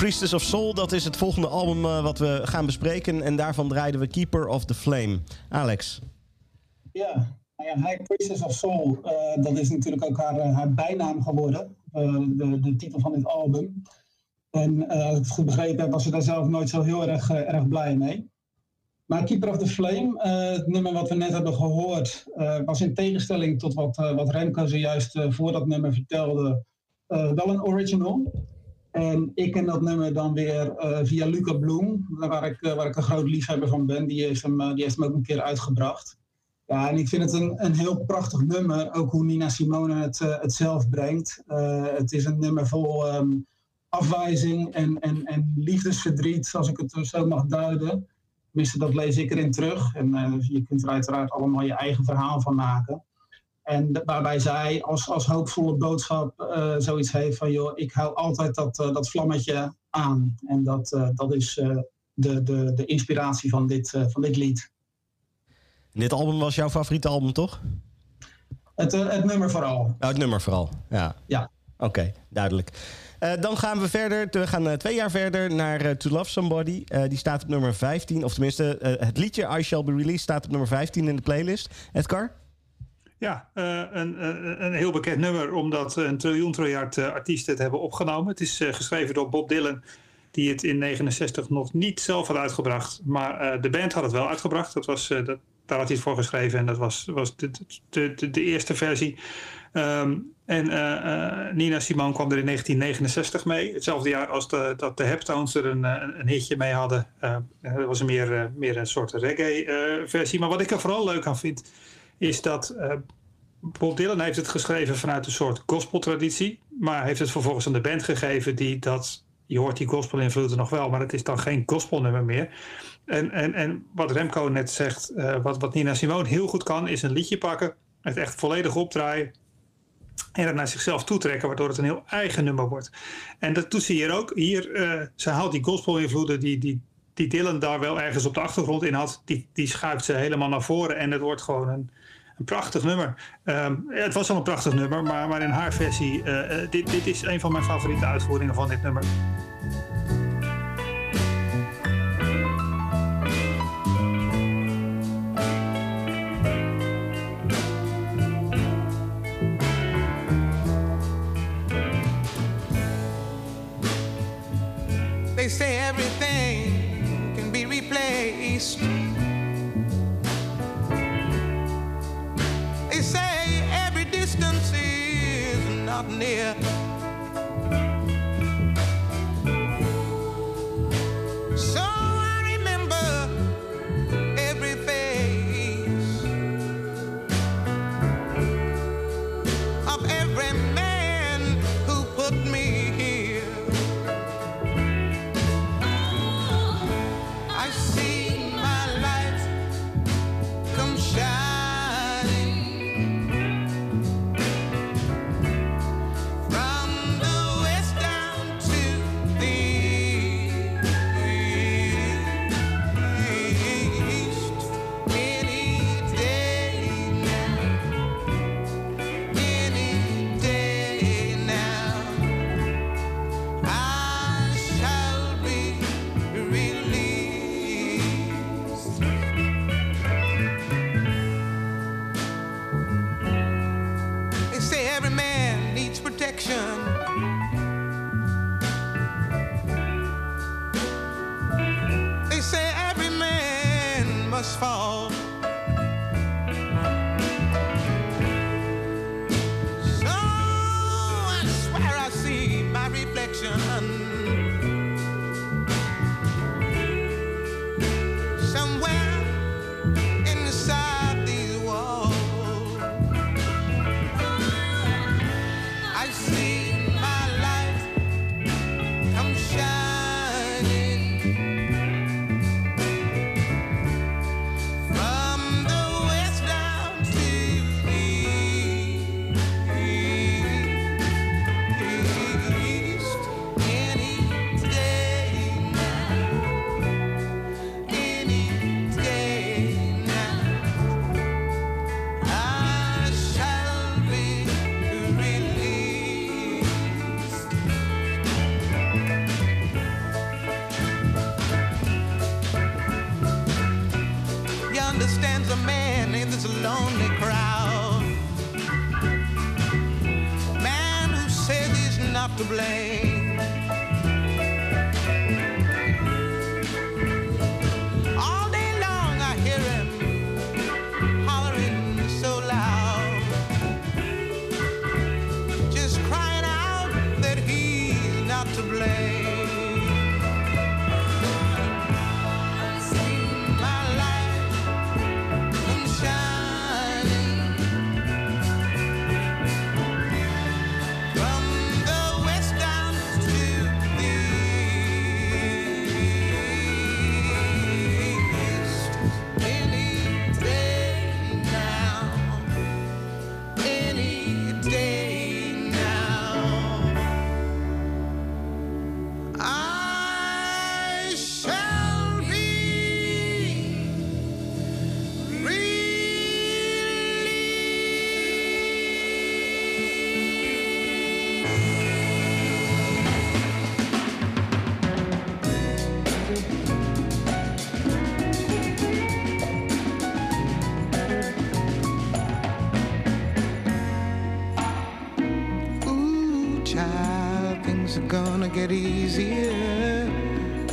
Priestess of Soul, dat is het volgende album eh, wat we gaan bespreken. En daarvan draaiden we Keeper of the Flame. Alex. Ja, nou ja High Priestess of Soul, eh, dat is natuurlijk ook haar, eh, haar bijnaam geworden. de, de titel van dit album. En als ik het goed begrepen heb, was ze daar zelf nooit zo heel erg, erg blij mee. Maar Keeper of the Flame, het nummer wat we net hebben gehoord, eh, was in tegenstelling tot wat, eh, wat Remco zojuist voor dat nummer vertelde, wel een original. En ik ken dat nummer dan weer eh, via Luca Bloem, waar ik, eh, waar ik een groot liefhebber van ben. Die heeft, hem, eh, die heeft hem ook een keer uitgebracht. Ja, en ik vind het een, een heel prachtig nummer, ook hoe Nina Simone het, het zelf brengt. Het is een nummer vol ehm, afwijzing en, en, en liefdesverdriet, als ik het zo mag duiden. Tenminste, dat lees ik erin terug. En je kunt er uiteraard allemaal je eigen verhaal van maken. En waarbij zij als, als hoopvolle boodschap eh, zoiets heeft van... joh, ik hou altijd dat, eh, dat vlammetje aan. En dat, eh, dat is de, de, de inspiratie van dit, van dit lied. Dit album was jouw favoriete album, toch? Het, het nummer vooral. Nou, het nummer vooral. Ja. Ja. Oké, duidelijk. Dan gaan we verder. We gaan twee jaar verder naar To Love Somebody. Die staat op nummer 15. Of tenminste, het liedje I Shall Be Released staat op nummer 15 in de playlist. Edgar? Ja, eh, een, een, een heel bekend nummer, omdat een triljoen triljard eh, artiesten het hebben opgenomen. Het is eh, geschreven door Bob Dylan, die het in 69 nog niet zelf had uitgebracht. Maar eh, de band had het wel uitgebracht. Dat was, eh, dat, daar had hij het voor geschreven en dat was, was de, de, de, de eerste versie. Ehm, en eh, eh, Nina Simone kwam er in 1969 mee. Hetzelfde jaar als de, dat de Heptones er een, eh, een hitje mee hadden. Eh, dat was meer, eh, meer een soort reggae-versie. maar wat ik er vooral leuk aan vind, is dat eh, Bob Dylan heeft het geschreven vanuit een soort gospeltraditie. Maar heeft het vervolgens aan de band gegeven die dat... Je hoort die gospel-invloeden nog wel, maar het is dan geen gospelnummer meer. En, en, en wat Remco net zegt, eh, wat, wat Nina Simone heel goed kan, is een liedje pakken. Het echt volledig opdraaien. En het naar zichzelf toetrekken, waardoor het een heel eigen nummer wordt. En dat doet hier ook. Hier, eh, ze haalt die gospel-invloeden die, die, die Dylan daar wel ergens op de achtergrond in had, die, die schuift ze helemaal naar voren. En het wordt gewoon een, prachtig nummer. Ehm, het was al een prachtig nummer, maar, maar in haar versie, eh, eh, dit, dit is een van mijn favoriete uitvoeringen van dit nummer. They say I get easier.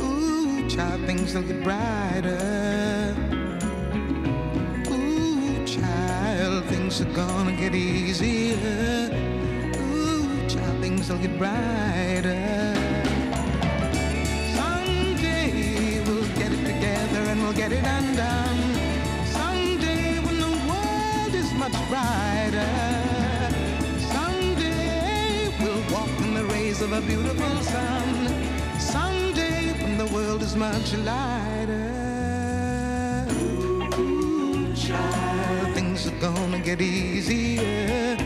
Ooh, child, things will get brighter. Ooh, child, things are gonna get easier. Ooh, child, things will get brighter. Someday we'll get it together and we'll get it undone. Someday when the world is much brighter. In of a beautiful sun. Someday when the world is much lighter. Ooh, child, things are gonna get easier.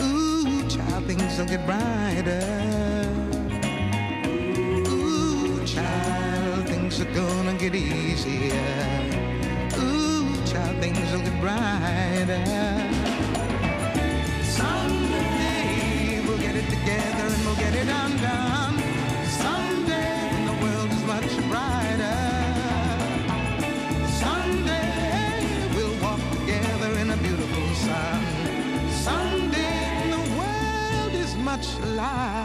Ooh, child, things will get brighter. Ooh, child, things are gonna get easier. Ooh, child, things will get brighter. Together and we'll get it undone. Someday when the world is much brighter. Someday we'll walk together in a beautiful sun. Someday when the world is much lighter.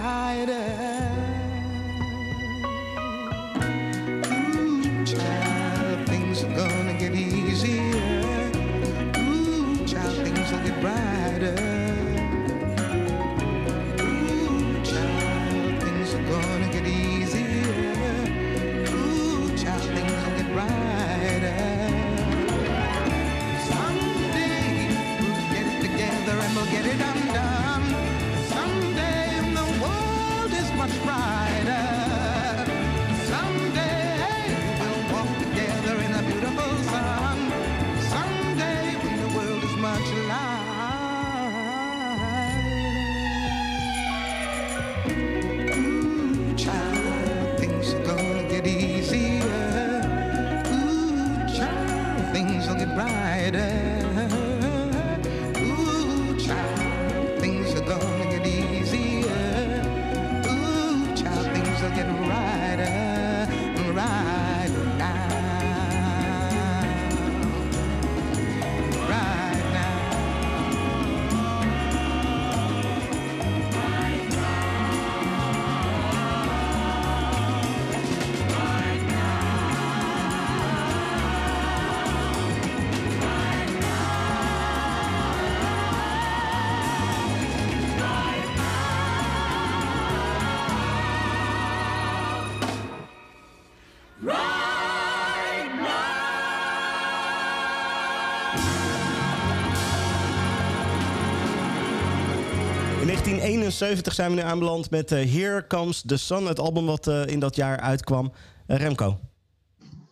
In 1971 zijn we nu aanbeland met eh, Here Comes the Sun, het album wat eh, in dat jaar uitkwam. Eh, Remco.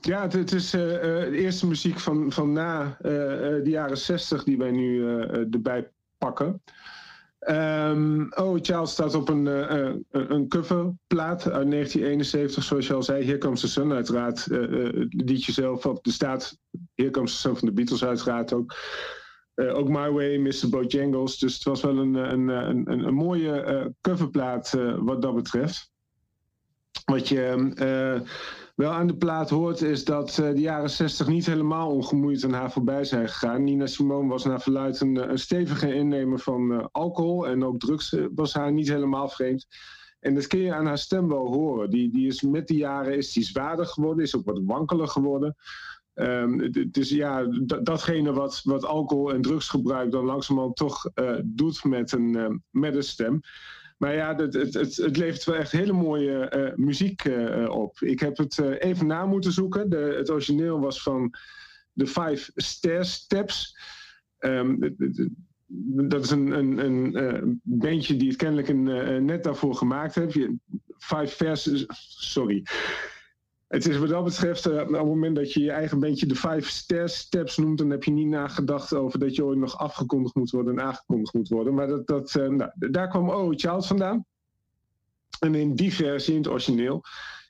Ja, het, is de eerste muziek van, van na de jaren 60 die wij nu erbij pakken. Ehm, oh Child staat op een, een coverplaat uit 1971, zoals je al zei. Here Comes the Sun, uiteraard. eh, het liedje zelf, of er staat Here Comes the Sun van de Beatles, uiteraard ook. Eh, ook My Way, Mr. Bojangles. Dus het was wel een, een, een, een, een mooie eh, coverplaat eh, wat dat betreft. Wat je eh, wel aan de plaat hoort is dat eh, de jaren 60 niet helemaal ongemoeid aan haar voorbij zijn gegaan. Nina Simone was naar verluid een, een stevige innemer van eh, alcohol en ook drugs eh, was haar niet helemaal vreemd. En dat kun je aan haar stem wel horen. Die, die is met de jaren is die zwaarder geworden, is ook wat wankeler geworden. Um, dus ja, datgene wat, wat alcohol en drugsgebruik dan langzamerhand toch uh, doet met een, uh, met een stem. Maar ja, het, het, het, het levert wel echt hele mooie uh, muziek op. Ik heb het even na moeten zoeken. De, het origineel was van de Five Stairs Steps. Um, dat is een, een, een bandje die het kennelijk een, net daarvoor gemaakt heeft. Five Verses, sorry. Het is wat dat betreft, uh, op het moment dat je je eigen bandje de Five Stairs Steps noemt, dan heb je niet nagedacht over dat je ooit nog afgekondigd moet worden en aangekondigd moet worden. Maar dat, dat, nou, daar kwam Oh Child vandaan. En in die versie, in het origineel,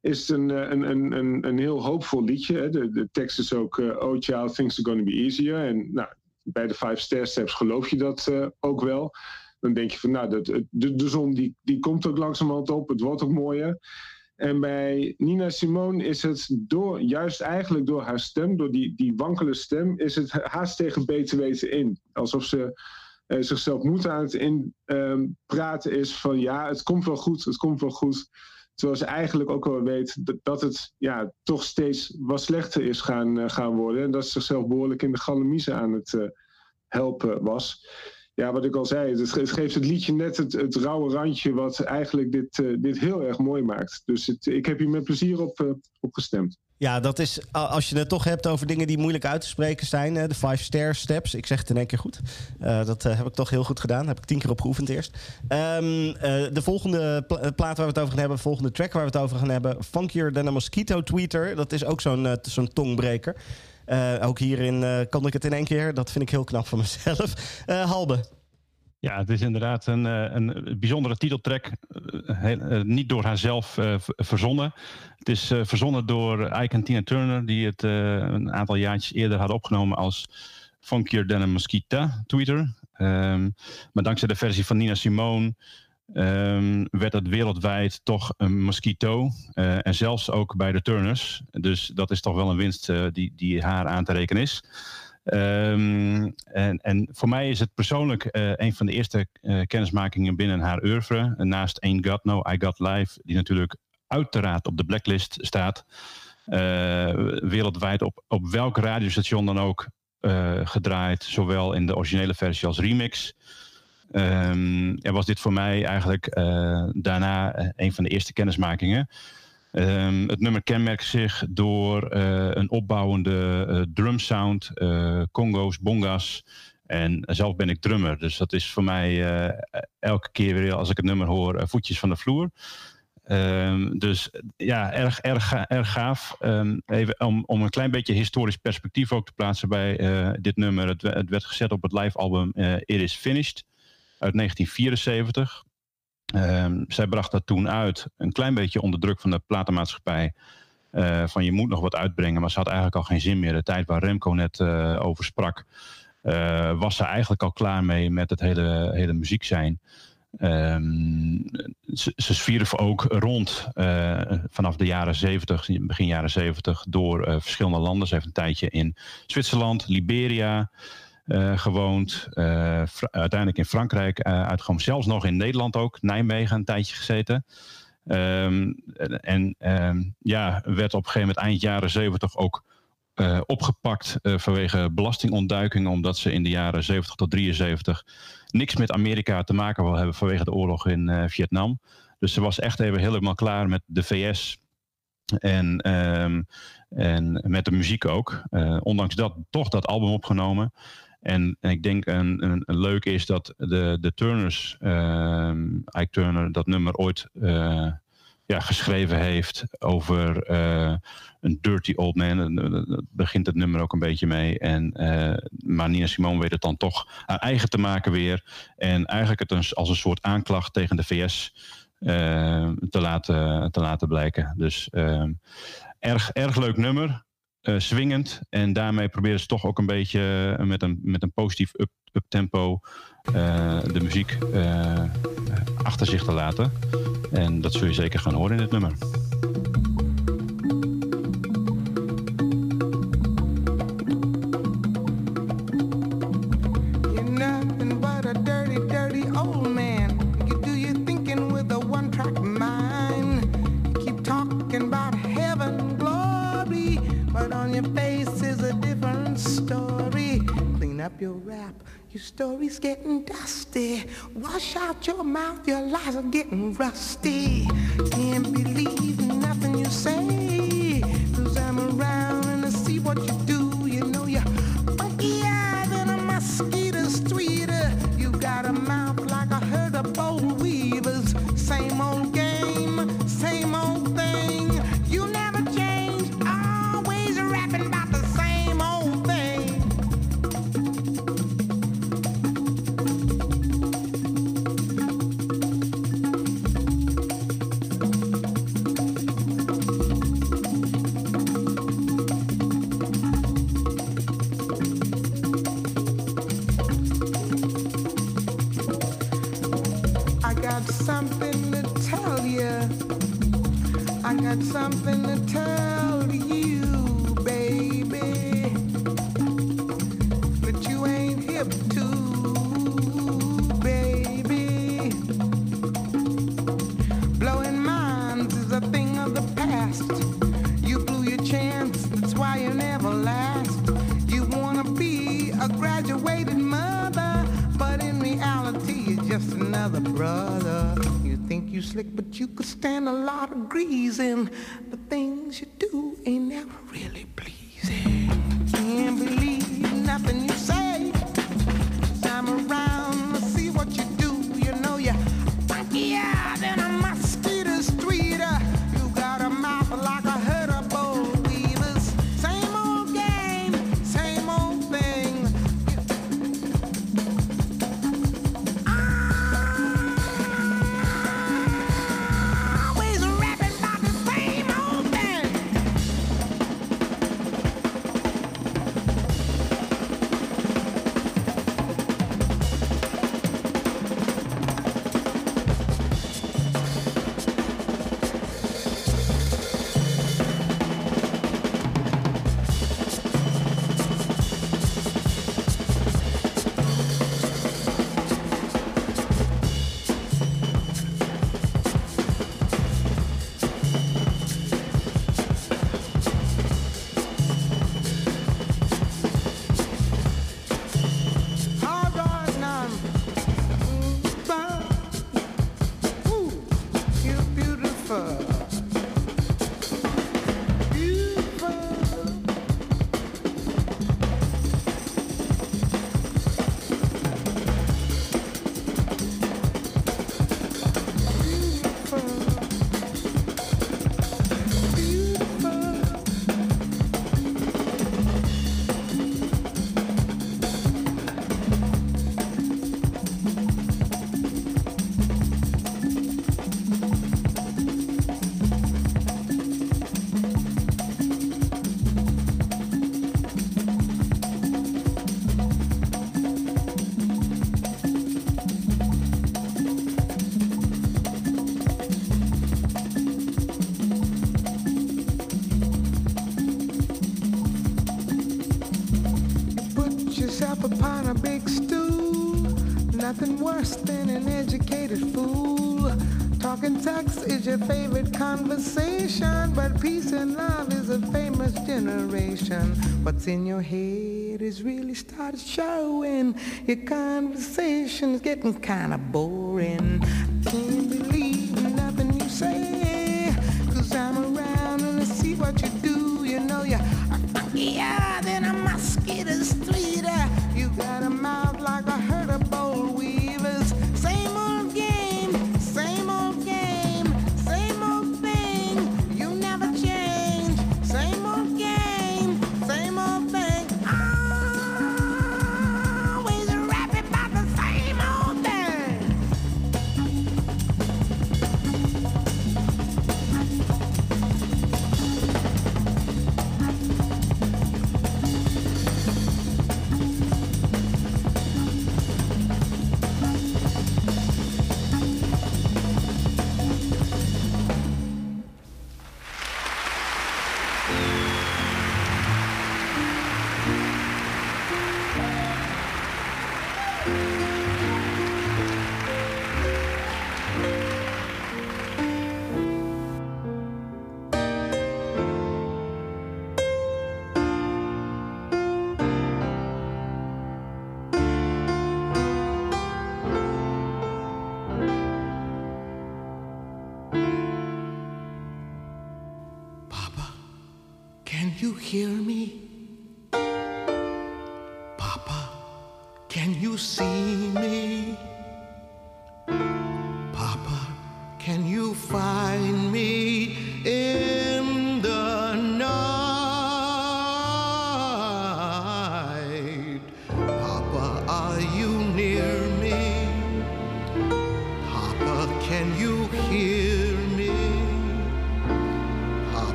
is het een, een, een, een, een heel hoopvol liedje. Hè. De, de tekst is ook Oh Child, things are gonna be easier. En nou, bij de Five Stair Steps geloof je dat uh, ook wel. Dan denk je van, nou, de, de, de zon die, die komt ook langzamerhand op, het wordt ook mooier. En bij Nina Simone is het door, juist eigenlijk door haar stem, door die, die wankele stem, is het haast tegen beter weten in. Alsof ze uh, zichzelf moet aan het in, uh, praten is van ja, het komt wel goed, het komt wel goed. Terwijl ze eigenlijk ook wel weet dat, het ja, toch steeds wat slechter is gaan, uh, gaan worden. En dat ze zichzelf behoorlijk in de galamiezen aan het uh, helpen was. Ja, wat ik al zei, het, geeft het liedje net het, rauwe randje wat eigenlijk dit, uh, dit heel erg mooi maakt. Dus ik heb hier met plezier op, op gestemd. Ja, dat is als je het toch hebt over dingen die moeilijk uit te spreken zijn. De five stair steps. Ik zeg het in één keer goed. Uh, dat heb ik toch heel goed gedaan. Heb ik tien keer op geoefend eerst. Um, de volgende pla plaat waar we het over gaan hebben. De volgende track waar we het over gaan hebben. Funkier than a mosquito tweeter. Dat is ook zo'n zo'n tongbreker. Ook hierin kan ik het in één keer. Dat vind ik heel knap van mezelf. Halbe. Ja, het is inderdaad een, een bijzondere titeltrack. Heel, niet door haarzelf verzonnen. Het is verzonnen door Ike en Tina Turner, die het een aantal jaartjes eerder hadden opgenomen als Funkier Than a Mosquita Twitter. Um, maar dankzij de versie van Nina Simone um, werd het wereldwijd toch een mosquito. en zelfs ook bij de Turners. Dus dat is toch wel een winst die, die haar aan te rekenen is. Um, en, en, voor mij is het persoonlijk uh, een van de eerste kennismakingen binnen haar oeuvre. Naast Ain't Got No, I Got Life, die natuurlijk uiteraard op de blacklist staat. Wereldwijd op, op welk radiostation dan ook gedraaid. Zowel in de originele versie als remix. Um, en was dit voor mij eigenlijk daarna een van de eerste kennismakingen. Um, het nummer kenmerkt zich door uh, een opbouwende drumsound, congo's, bonga's. En zelf ben ik drummer, dus dat is voor mij elke keer weer als ik het nummer hoor, voetjes van de vloer. Um, dus ja, erg, erg, erg gaaf. Even om, om een klein beetje historisch perspectief ook te plaatsen bij dit nummer. Het, het, werd gezet op het live album It Is Finished uit 1974. Um, zij bracht dat toen uit, een klein beetje onder druk van de platenmaatschappij. Uh, van je moet nog wat uitbrengen, maar ze had eigenlijk al geen zin meer. De tijd waar Remco net uh, over sprak, uh, was ze eigenlijk al klaar mee met het hele, hele muziek zijn. Um, ze, ze zwierf ook rond vanaf de jaren 70, begin jaren 70, door verschillende landen. Ze heeft een tijdje in Zwitserland, Liberia, uh, gewoond. Uh, uiteindelijk in Frankrijk uh, uitgekomen. Zelfs nog in Nederland ook. Nijmegen een tijdje gezeten. Um, en um, ja, werd op een gegeven moment eind jaren zeventig ook opgepakt vanwege belastingontduiking. Omdat ze in de jaren 70 tot 73 niks met Amerika te maken wil hebben vanwege de oorlog in Vietnam. Dus ze was echt even helemaal klaar met de VS. En, um, en met de muziek ook. ondanks dat toch dat album opgenomen. En, en, ik denk een, een, leuk is dat de, de Turners, uh, Ike Turner, dat nummer ooit uh, ja, geschreven heeft over uh, een dirty old man. Daar begint het nummer ook een beetje mee. En, maar Nina Simone weet het dan toch aan eigen te maken weer. En eigenlijk het als een soort aanklacht tegen de VS te, laten, te laten blijken. Dus ehm, erg, erg leuk nummer uh, swingend. En daarmee proberen ze toch ook een beetje uh, met, een, met een positief up, up tempo uh, de muziek achter zich te laten. En dat zul je zeker gaan horen in dit nummer. Wash out your mouth, your lies are getting rusty. is your favorite conversation, but peace and love is a famous generation. What's in your head is really started showing. Your conversation's getting kind of boring.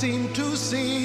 Seem to see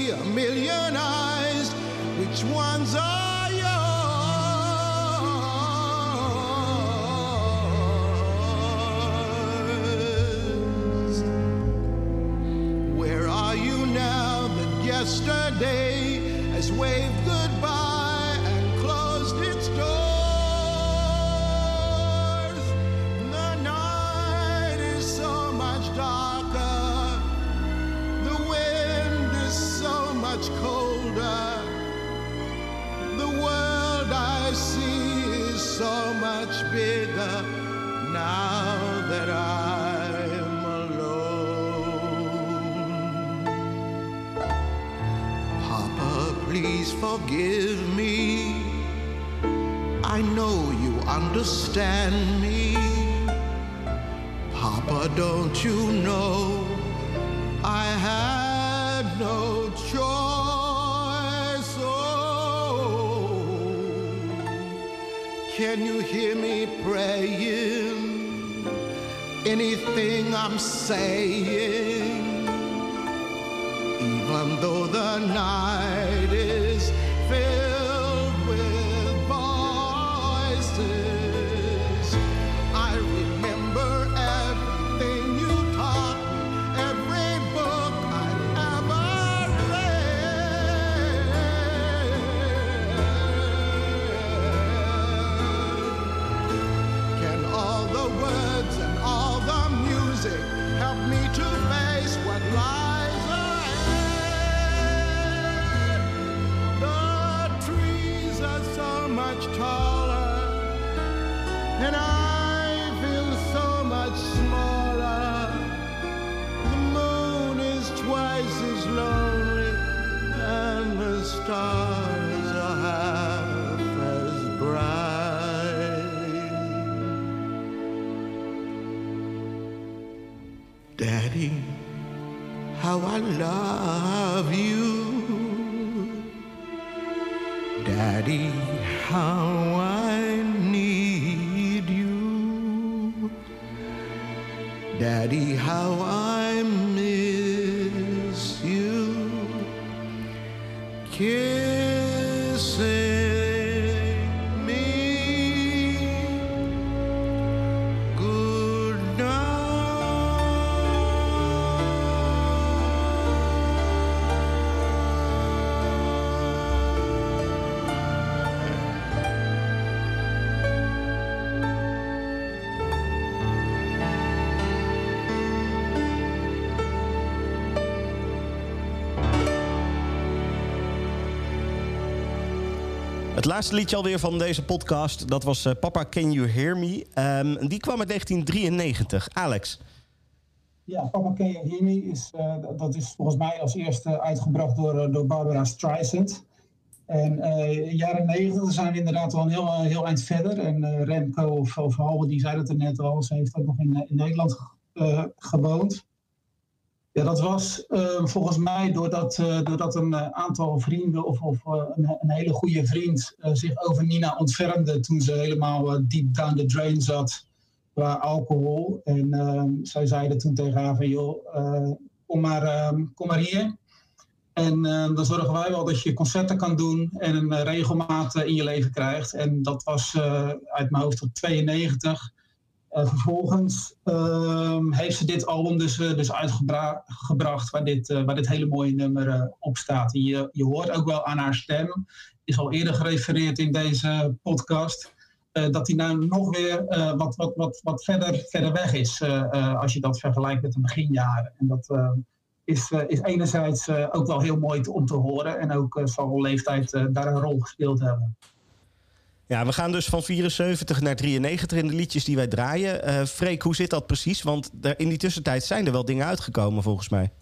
understand me. Papa, don't you know I had no choice? Oh, can you hear me praying? Anything I'm saying? even though the night is stars are half as bright. Daddy, how I love laatste liedje alweer van deze podcast, dat was eh, Papa Can You Hear Me? Ehm, die kwam uit 1993. Alex. Ja, Papa Can You Hear Me is, eh, dat is volgens mij als eerste uitgebracht door, eh, door Barbara Streisand. En in de jaren negentig zijn we inderdaad al een heel, heel eind verder. En Remco of, of Halbe, die zei het er net al, ze heeft ook nog in, in Nederland gewoond. Ja, dat was eh, volgens mij doordat, eh, doordat een eh, aantal vrienden of, of een, een hele goede vriend zich over Nina ontfermde toen ze helemaal deep down the drain zat qua alcohol. En ehm, zij zeiden toen tegen haar van joh, kom, maar, ehm, kom maar hier. En ehm, dan zorgen wij wel dat je concerten kan doen en een regelmaat in je leven krijgt. En dat was uit mijn hoofd tot 92. Vervolgens ehm, heeft ze dit album dus, eh, dus uitgebracht waar dit, eh, waar dit hele mooie nummer eh, op staat. Je, je hoort ook wel aan haar stem, is al eerder gerefereerd in deze podcast, dat hij nou nog weer wat, wat, wat, wat verder, verder weg is als je dat vergelijkt met de beginjaren. En dat is, is enerzijds ook wel heel mooi om te horen en ook zal leeftijd daar een rol gespeeld hebben. Ja, we gaan dus van 74 naar 93 in de liedjes die wij draaien. Eh Freek, hoe zit dat precies? Want er, in die tussentijd zijn er wel dingen uitgekomen, volgens mij.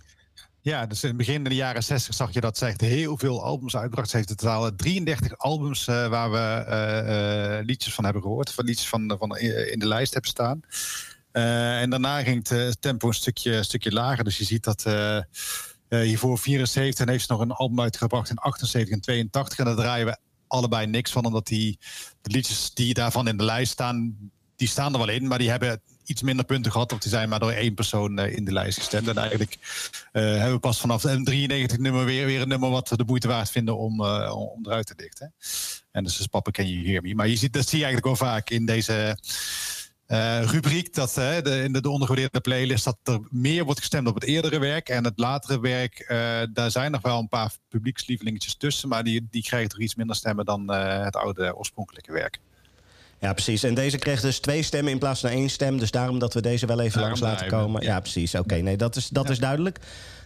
Ja, dus in het begin in de jaren 60 zag je dat ze echt heel veel albums uitbracht. Ze heeft in totaal 33 albums eh, waar we eh, eh, liedjes van hebben gehoord. Van liedjes van, van in de lijst hebben staan. Eh, en daarna ging het eh, tempo een stukje, stukje lager. Dus je ziet dat eh, eh, hiervoor 74 heeft ze nog een album uitgebracht in 78 en 82. En daar draaien we allebei niks van. Omdat die de liedjes die daarvan in de lijst staan, die staan er wel in. Maar die hebben iets minder punten gehad. Of die zijn maar door één persoon eh, in de lijst gestemd. En eigenlijk eh, hebben we pas vanaf een 93 nummer weer, weer een nummer wat we de moeite waard vinden om, eh, om eruit te dichten. En dus is Papa Can You Hear Me. Maar je ziet, dat zie je eigenlijk wel vaak in deze rubriek. Dat eh, de, in de, de ondergewaardeerde playlist dat er meer wordt gestemd op het eerdere werk. En het latere werk, eh, daar zijn nog wel een paar publiekslievelingetjes tussen. Maar die, die krijgen toch iets minder stemmen dan eh, het oude oorspronkelijke werk. Ja, precies. En deze kreeg dus twee stemmen in plaats van één stem. Dus daarom dat we deze wel even Daarom langs laten komen. Ja, ja. precies. Oké, nee, dat is, dat is duidelijk.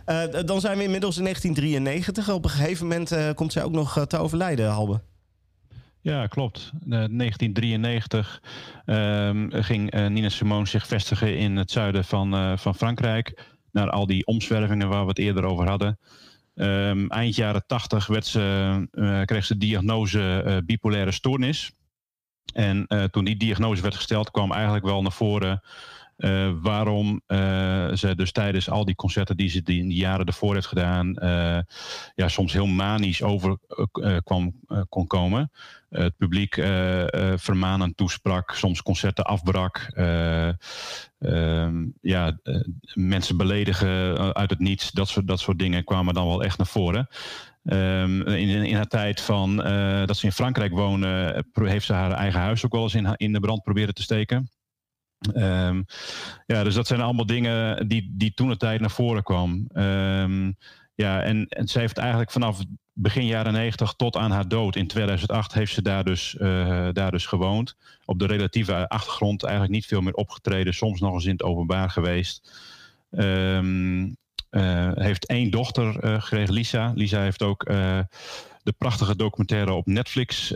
Eh, dan zijn we inmiddels in 1993. Op een gegeven moment eh, komt zij ook nog eh, te overlijden, Halbe. Ja, klopt. Eh, 1993 ehm, ging eh, Nina Simone zich vestigen in het zuiden van, eh, van Frankrijk. Naar al die omzwervingen waar we het eerder over hadden. Ehm, eind jaren 80 werd ze, kreeg ze diagnose bipolaire stoornis. En toen die diagnose werd gesteld, kwam eigenlijk wel naar voren eh, waarom eh, ze dus tijdens al die concerten die ze die in de jaren ervoor heeft gedaan, eh, ja, soms heel manisch over kwam, kon komen. Het publiek vermanend toesprak, soms concerten afbrak. eh, ehm, ja, mensen beledigen uit het niets, dat soort, dat soort dingen kwamen dan wel echt naar voren. Ehm, in, in haar tijd van, dat ze in Frankrijk woonde, heeft ze haar eigen huis ook wel eens in, in de brand proberen te steken. Ehm, ja, dus dat zijn allemaal dingen die, die toen de tijd naar voren kwam. Ehm, ja, en, en ze heeft eigenlijk vanaf begin jaren 90 tot aan haar dood in 2008 heeft ze daar dus, eh, daar dus gewoond. Op de relatieve achtergrond eigenlijk niet veel meer opgetreden, soms nog eens in het openbaar geweest. Eh, heeft één dochter eh, gekregen, Lisa. Lisa heeft ook de prachtige documentaire op Netflix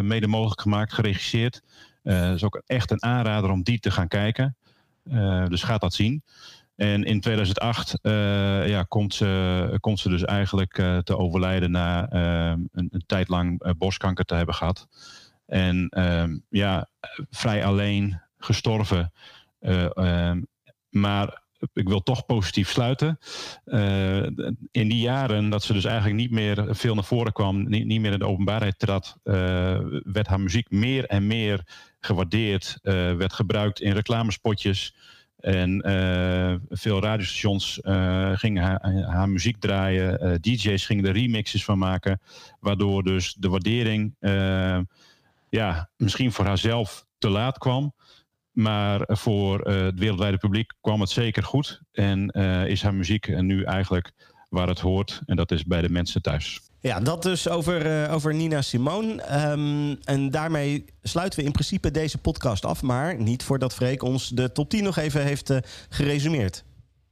mede mogelijk gemaakt, geregisseerd. Het is ook echt een aanrader om die te gaan kijken. Eh, dus gaat dat zien. En in 2008 eh, ja, komt, ze, komt ze dus eigenlijk eh, te overlijden na eh, een, een tijd lang eh, borstkanker te hebben gehad. En ehm, ja, vrij alleen gestorven. Eh, ehm, maar ik wil toch positief sluiten. Eh, in die jaren dat ze dus eigenlijk niet meer veel naar voren kwam, niet, meer in de openbaarheid trad, eh, werd haar muziek meer en meer gewaardeerd, eh, werd gebruikt in reclamespotjes. En veel radiostations gingen haar, haar muziek draaien. DJ's gingen er remixes van maken. Waardoor dus de waardering ja, misschien voor haarzelf te laat kwam. Maar voor eh, het wereldwijde publiek kwam het zeker goed. En eh, is haar muziek nu eigenlijk waar het hoort. En dat is bij de mensen thuis. Ja, dat dus over, eh, over Nina Simone. Ehm, en daarmee sluiten we in principe deze podcast af. Maar niet voordat Freek ons de top 10 nog even heeft eh, geresumeerd.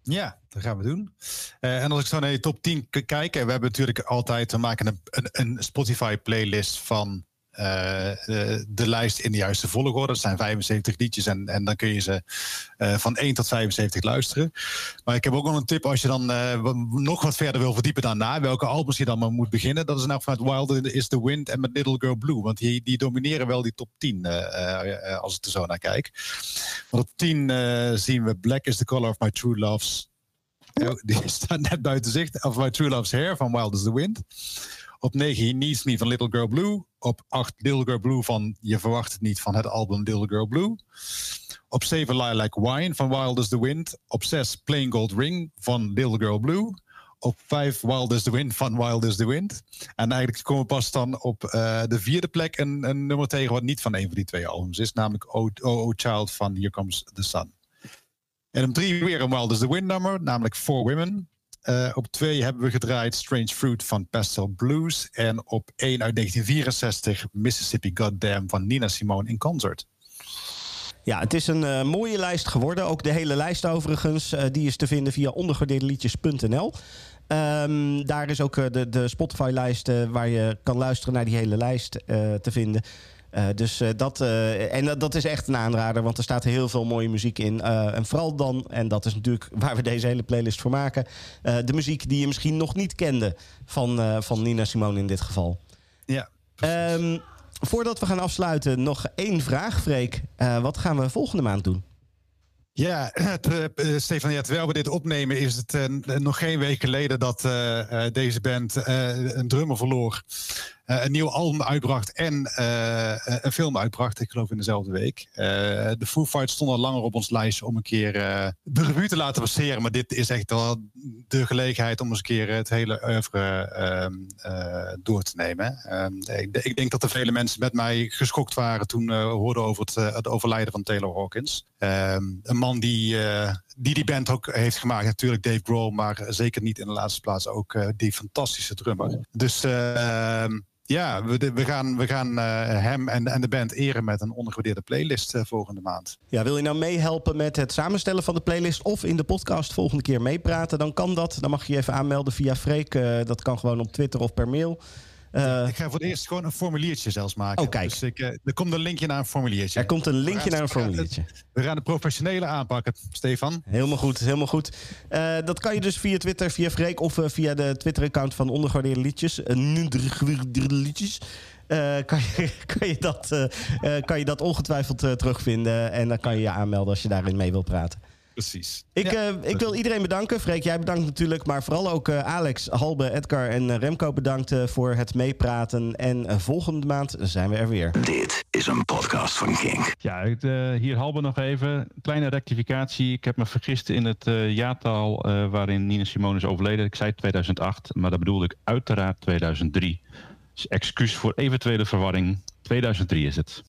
Ja, dat gaan we doen. Eh, en als ik zo naar je top 10 k- kijk, en we hebben natuurlijk altijd, we maken een, een, een Spotify-playlist van eh, de, de lijst in de juiste volgorde. Dat zijn 75 liedjes en, en dan kun je ze eh, van 1 tot 75 luisteren. Maar ik heb ook nog een tip als je dan eh, nog wat verder wil verdiepen daarna, welke albums je dan maar moet beginnen. Dat is nou vanuit Wilder is the Wind en met Little Girl Blue. Want die, die domineren wel die top 10 eh, eh, eh, als ik er zo naar kijk. Want op 10 eh, zien we Black is the Color of My True Love's Oh, die staat net buiten zicht. Of My True Love's Hair van Wild as the Wind. Op 9 He Needs Me van Little Girl Blue. Op 8 Little Girl Blue van Je verwacht het niet van het album Little Girl Blue. Op 7 Lilac Wine van Wild as the Wind. Op 6 Plain Gold Ring van Little Girl Blue. Op 5 Wild as the Wind van Wild as the Wind. En eigenlijk komen we pas dan op eh, de vierde plek een, een nummer tegen wat niet van een van die twee albums is. Namelijk Oh, oh, oh Child van Here Comes the Sun. En op drie weer een Wild as the Wind nummer, namelijk For Women. Eh, op twee hebben we gedraaid Strange Fruit van Pastel Blues. En op één uit 1964 Mississippi Goddamn van Nina Simone in concert. Ja, het is een eh, mooie lijst geworden. Ook de hele lijst overigens. eh, die is te vinden via ondergewaardeerdeliedjes.nl. Ehm, daar is ook de, de Spotify-lijst waar je kan luisteren naar die hele lijst te vinden. Eh, dus eh, dat, eh, en dat- dat is echt een aanrader, want er staat heel veel mooie muziek in. Eh, en vooral dan, en dat is natuurlijk waar we deze hele playlist voor maken, eh, de muziek die je misschien nog niet kende van, eh, van Nina Simone in dit geval. Ja. Ehm, voordat we gaan afsluiten, nog één vraag, Freek. Eh, wat gaan we volgende maand doen? Ja, Stefan, ja, terwijl we dit opnemen is het eh, nog geen week geleden dat eh, eh, deze band eh, een drummer verloor. Eh, een nieuw album uitbracht en eh, een film uitbracht, ik geloof in dezelfde week. Eh, de Foo Fighters stonden al langer op ons lijstje om een keer de revue te laten passeren. Maar dit is echt wel de gelegenheid om eens een keer het hele oeuvre ehm, eh, door te nemen. Ehm, ik, ik denk dat er vele mensen met mij geschokt waren toen hoorden over het, het overlijden van Taylor Hawkins. Ehm, een man die, die die band ook heeft gemaakt. Natuurlijk Dave Grohl, maar zeker niet in de laatste plaats ook eh, die fantastische drummer. Dus eh, ehm, ja, we, gaan, we gaan eh, hem en, en de band eren met een ondergewaardeerde playlist eh, volgende maand. Ja, wil je nou meehelpen met het samenstellen van de playlist of in de podcast volgende keer meepraten? Dan kan dat. Dan mag je je even aanmelden via Freek. Eh, dat kan gewoon op Twitter of per mail. Eh, Ik ga voor het eerst gewoon een formuliertje zelfs maken. Oh, kijk. Dus ik, eh, er komt een linkje naar een formuliertje. er komt een linkje gaan- naar een we gaan het- formuliertje. We gaan de professionele aanpakken, Stefan. Helemaal goed, helemaal goed. Eh, dat kan je dus via Twitter, via Freek of via de Twitter-account van Ondergewaardeerde Liedjes. Liedjes. Kan, je, kan, je dat, kan je dat ongetwijfeld terugvinden. En dan kan je je aanmelden als je daarin mee wil praten. Precies. Ik, Ja. eh, ik wil iedereen bedanken. Freek, jij bedankt natuurlijk. Maar vooral ook eh, Alex, Halbe, Edgar en eh, Remco bedankt eh, voor het meepraten. En volgende maand zijn we er weer. Dit is een podcast van Kink. Ja, het, eh, hier Halbe nog even. Kleine rectificatie. Ik heb me vergist in het eh, jaartal eh, waarin Nina Simone is overleden. Ik zei 2008, maar dat bedoelde ik uiteraard 2003. Dus excuus voor eventuele verwarring. 2003 is het.